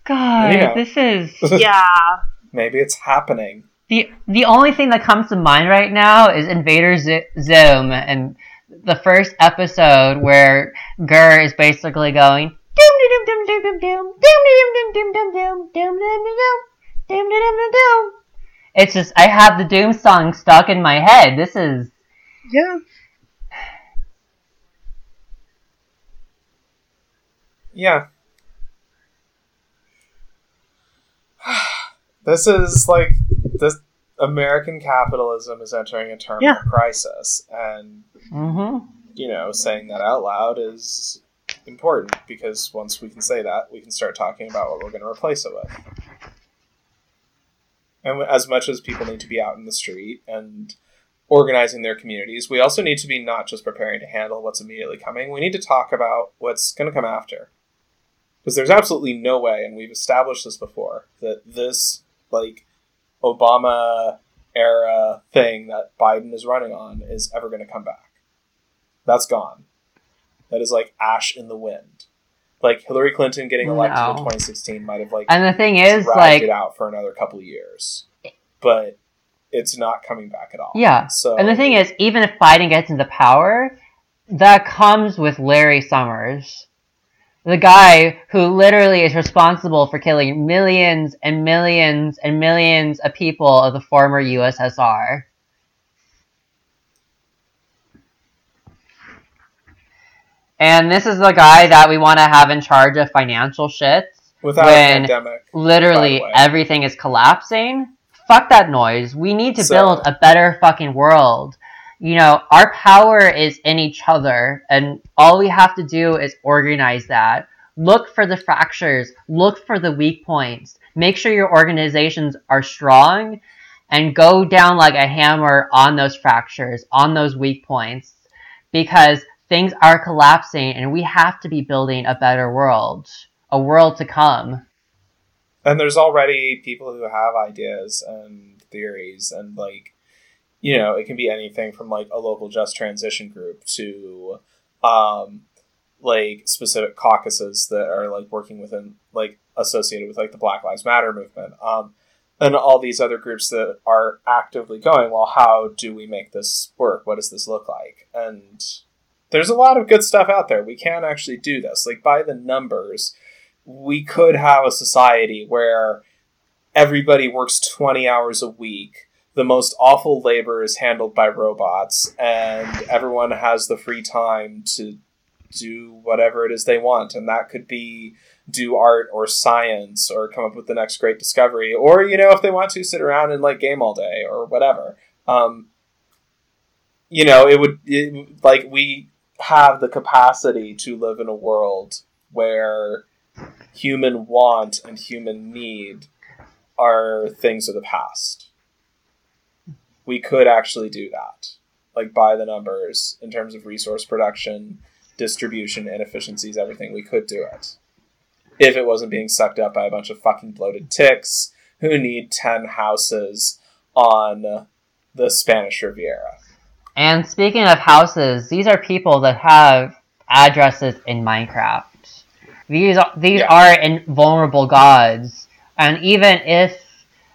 God, Yeah. this is yeah. maybe it's happening. the the only thing that comes to mind right now is Invader Z- Zim and the first episode where GIR is basically going doom doom doom doom doom doom doom doom doom doom doom doom doom doom doom doom doom doom doom. It's just I have the Doom song stuck in my head. This is Yeah. Yeah. This is like this American capitalism is entering a terminal Yeah. crisis and mm-hmm. you know, saying that out loud is important because once we can say that, we can start talking about what we're going to replace it with. And as much as people need to be out in the street and organizing their communities, we also need to be not just preparing to handle what's immediately coming, we need to talk about what's going to come after. Because there's absolutely no way, and we've established this before, that this, like, Obama era thing that Biden is running on is ever going to come back. That's gone. That is like ash in the wind. Like Hillary Clinton getting elected in 2016 might have like And the thing is, like, it out for another couple of years, but it's not coming back at all. Yeah. So and the thing is, even if Biden gets into power, that comes with Larry Summers, the guy who literally is responsible for killing millions and millions and millions of people of the former USSR. And this is the guy that we want to have in charge of financial shit. without when- pandemic, Literally By the way. everything is collapsing. fuck that noise. We need to So- build a better fucking world. You know, our power is in each other, and all we have to do is organize that. Look for the fractures, look for the weak points, make sure your organizations are strong, and go down like a hammer on those fractures, on those weak points, because things are collapsing, and we have to be building a better world, a world to come. and there's already people who have ideas and theories and like you know it can be anything from like a local just transition group to um like specific caucuses that are like working within like associated with like the black lives matter movement um and all these other groups that are actively going well how do we make this work? What does this look like? And there's a lot of good stuff out there. We can actually do this. Like by the numbers we could have a society where everybody works 20 hours a week the most awful labor is handled by robots and everyone has the free time to do whatever it is they want and that could be do art or science or come up with the next great discovery or you know if they want to sit around and like game all day or whatever um, you know it would it, like we have the capacity to live in a world where human want and human need are things of the past. We could actually do that. Like by the numbers in terms of resource production, distribution, inefficiencies, everything. We could do it. If it wasn't being sucked up by a bunch of fucking bloated ticks who need 10 houses on the Spanish Riviera. And speaking of houses, these are people that have addresses in Minecraft. These are, these Yeah. are invulnerable gods, and even if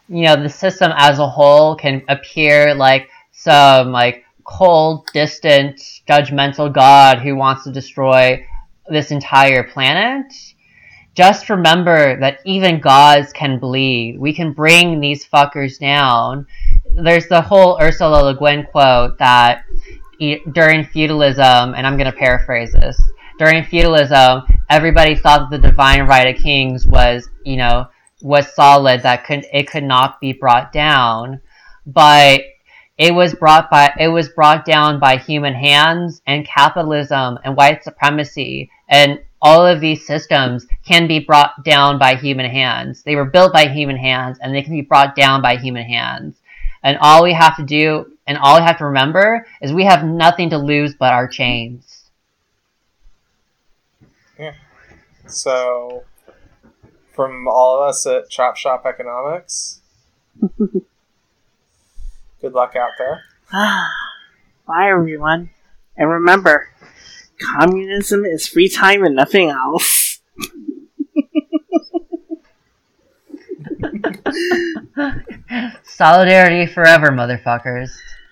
you know the system as a whole can appear like some like cold, distant, judgmental god who wants to destroy this entire planet, just remember that even gods can bleed. We can bring these fuckers down. There's the whole Ursula Le Guin quote that during feudalism, and I'm going to paraphrase this, during feudalism, everybody thought that the divine right of kings was, you know, was solid, that could, it could not be brought down. But it was brought by it was brought down by human hands and capitalism and white supremacy and all of these systems can be brought down by human hands. They were built by human hands and they can be brought down by human hands. And all we have to do and all we have to remember is we have nothing to lose but our chains. Yeah. So, from all of us at Chop Shop Economics, good luck out there. Bye, everyone. And remember, communism is free time and nothing else. Solidarity forever, motherfuckers.